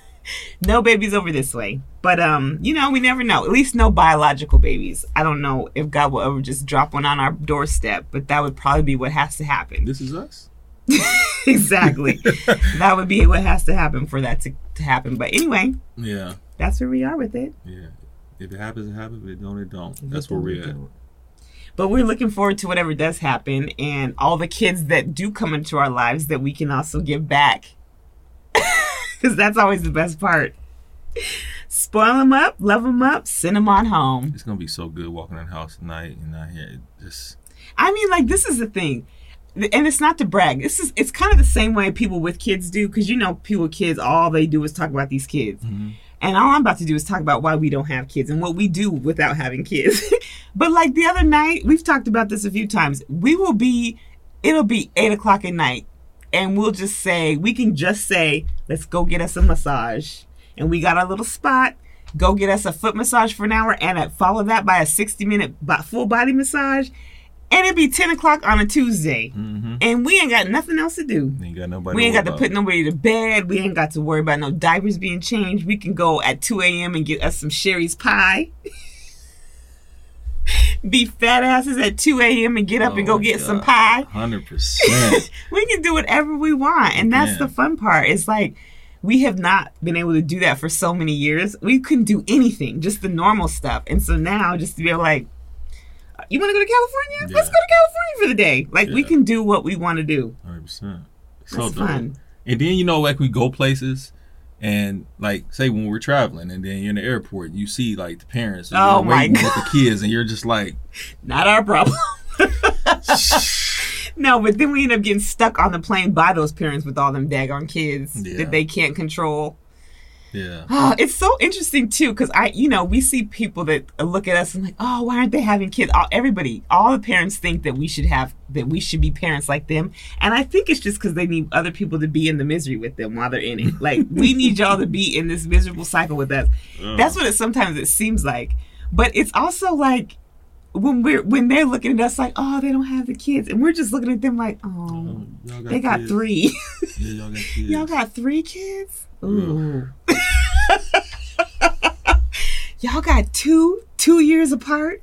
no babies over this way. But um, you know, we never know. At least no biological babies. I don't know if God will ever just drop one on our doorstep, but that would probably be what has to happen. this is us. exactly. that would be what has to happen for that to, to happen. But anyway, Yeah. that's where we are with it. Yeah. If it happens, it happens. If it don't, it don't. That's where we're it at. But we're looking forward to whatever does happen and all the kids that do come into our lives that we can also give back. Because that's always the best part. Spoil them up, love them up, send them on home. It's gonna be so good walking in the house tonight and I here. Just I mean, like, this is the thing. And it's not to brag. This is it's kind of the same way people with kids do, because you know, people with kids, all they do is talk about these kids. Mm-hmm. And all I'm about to do is talk about why we don't have kids and what we do without having kids. but like the other night, we've talked about this a few times. We will be it'll be eight o'clock at night, and we'll just say we can just say, "Let's go get us a massage," and we got our little spot. Go get us a foot massage for an hour, and follow that by a sixty-minute full body massage, and it'd be ten o'clock on a Tuesday, Mm-hmm. and we ain't got nothing else to do. Ain't got nobody. We ain't to got to put nobody to bed. We ain't got to worry about no diapers being changed. We can go at 2 a.m. and get us some Shari's pie. Be fat asses at 2 a.m. and get up and Oh go my get some pie. Hundred percent. We can do whatever we want. And that's Yeah. the fun part. It's like we have not been able to do that for so many years. We couldn't do anything, just the normal stuff. And so now just to be like, you want to go to California? Let's go to California for the day. Like we can do what we want to do. Hundred percent. So That's dope. fun. And then you know, like we go places, and like say when we're traveling, and then you're in the airport, and you see like the parents, and Oh my waiting with the kids, and you're just like, Not our problem. no, but then we end up getting stuck on the plane by those parents with all them daggone kids Yeah. that they can't control. Yeah, Ah, it's so interesting too, because I, you know, we see people that look at us and like, oh, why aren't they having kids? All, everybody, all the parents think that we should have, that we should be parents like them, and I think it's just because they need other people to be in the misery with them while they're in it. Like we need y'all to be in this miserable cycle with us. That's what it sometimes it seems like. But it's also like when we're when they're looking at us like, oh, they don't have the kids, and we're just looking at them like, oh, Y'all they got kids. three. Yeah, y'all got kids. Y'all got three kids. Ooh. Y'all got two two years apart.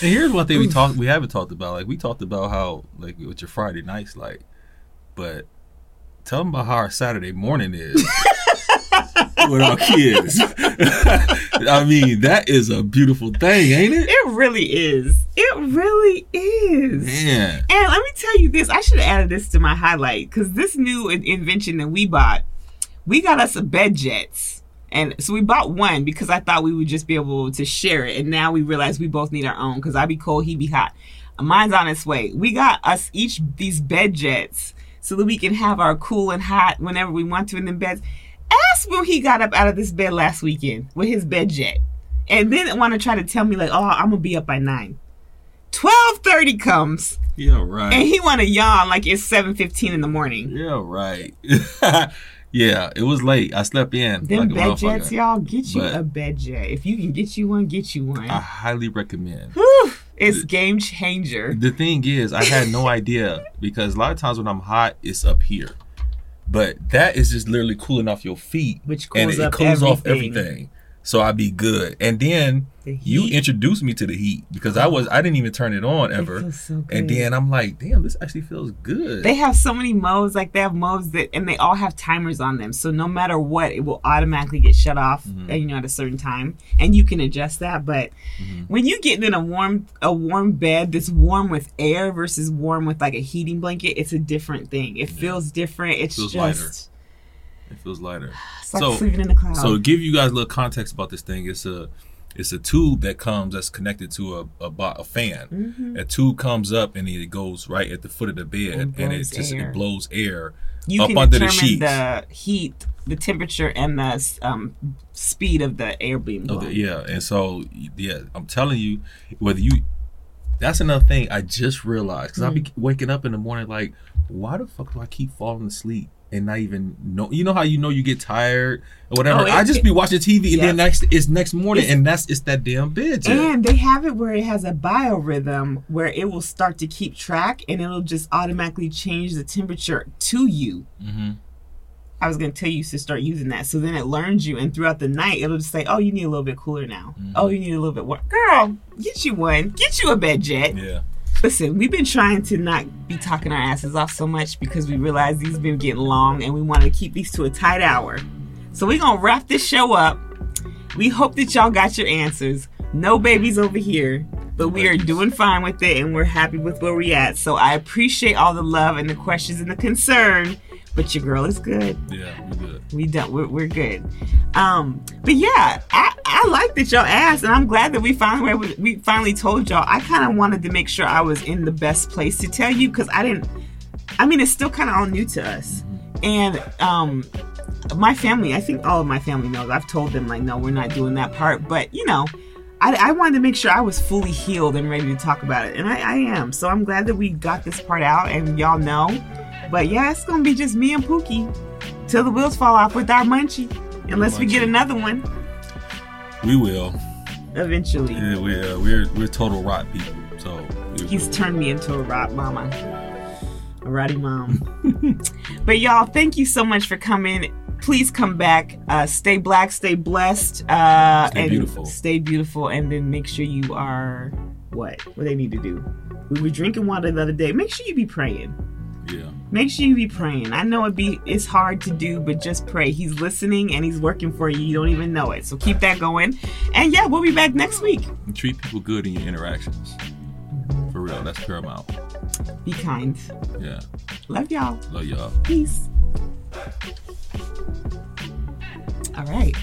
And here's one thing we talked we haven't talked about. Like we talked about how like what your Friday nights like, but tell them about how our Saturday morning is with our kids. I mean, that is a beautiful thing, ain't it? It really is. It really is. Man, And let me tell you this. I should have added this to my highlight because this new in- invention that we bought, we got us a BedJets. And so we bought one because I thought we would just be able to share it. And now we realize we both need our own because I be cold, he be hot. Mine's on its way. We got us each these BedJets so that we can have our cool and hot whenever we want to in the beds. Ask when he got up out of this bed last weekend with his BedJet. And then want to try to tell me like, oh, I'm gonna be up by nine. Twelve thirty comes yeah, right. and he want to yawn like it's seven fifteen in the morning. Yeah, right. yeah, it was late. I slept in. Them like BedJets, y'all, get you But- a BedJet. If you can get you one, get you one. I highly recommend. Whew, it's game changer. The thing is, I had no idea because a lot of times when I'm hot, it's up here. But that is just literally cooling off your feet. Which and cools it, up cools off everything. So I'd be good. And then The you introduced me to the heat because I was I didn't even turn it on It ever. so. And then I'm like, damn, this actually feels good. They have so many modes, like they have modes that, and they all have timers on them. So no matter what, it will automatically get shut off, Mm-hmm. uh, you know, at a certain time, and you can adjust that. But Mm-hmm. when you get in a warm, a warm bed that's warm with air versus warm with like a heating blanket, it's a different thing. It feels different. It's Feels just it feels lighter. it's like So- sleeping in the clouds. So give you guys a little context about this thing, it's a it's a tube that comes that's connected to a a, a fan. Mm-hmm. A tube comes up and it goes right at the foot of the bed, And and, it just air. it blows air you up can under the determine sheets. the heat, the temperature, and the um, speed of the air of blown. the, yeah, and so yeah, I'm telling you, whether you that's another thing I just realized because I Mm. be waking up in the morning like, why the fuck do I keep falling asleep? And not even know, you know how you know you get tired or whatever. Oh, it- I just be watching TV, and Yeah. then next it's next morning, It's- and that's it's that damn bed. jet. And they have it where it has a biorhythm where it will start to keep track and it'll just automatically change the temperature to you. Mhm. I was going to tell you to start using that. So then it learns you, and throughout the night, it'll just say, Oh, you need a little bit cooler now. Mm-hmm. Oh, you need a little bit warm. Girl, get you one. Get you a BedJet. Yeah. Listen, we've been trying to not be talking our asses off so much because we realize these have been getting long and we want to keep these to a tight hour. So we're going to wrap this show up. We hope that y'all got your answers. No babies over here, but we are doing fine with it and we're happy with where we're at. So I appreciate all the love and the questions and the concern, but your girl is good. Yeah, we're good. We don't. We're, we're good. Um, but yeah, I, I like that y'all asked, and I'm glad that we finally were we finally told y'all. I kind of wanted to make sure I was in the best place to tell you because I didn't. I mean, it's still kind of all new to us, and um, my family. I think all of my family knows. I've told them like, no, we're not doing that part. But you know, I, I wanted to make sure I was fully healed and ready to talk about it, and I, I am. So I'm glad that we got this part out, and y'all know. But yeah, it's gonna be just me and Pookie till the wheels fall off with our munchie, unless we get another one We will. eventually. Yeah, we, uh, we're we're total rot people. So He's will. turned me into a rot mama, a ratty mom. but y'all, thank you so much for coming. Please come back. Uh, stay black, stay blessed, uh, Stay and beautiful. Stay beautiful, and then make sure you are what? What they need to do? We were drinking water the other day. Make sure you be praying. yeah. Make sure you be praying. I know it be it's hard to do, but just pray. He's listening and he's working for you. You don't even know it. So keep that going. And yeah, we'll be back next week. And treat people good in your interactions. For real, that's paramount. Be kind. Yeah. Love y'all. Love y'all. Peace. All right.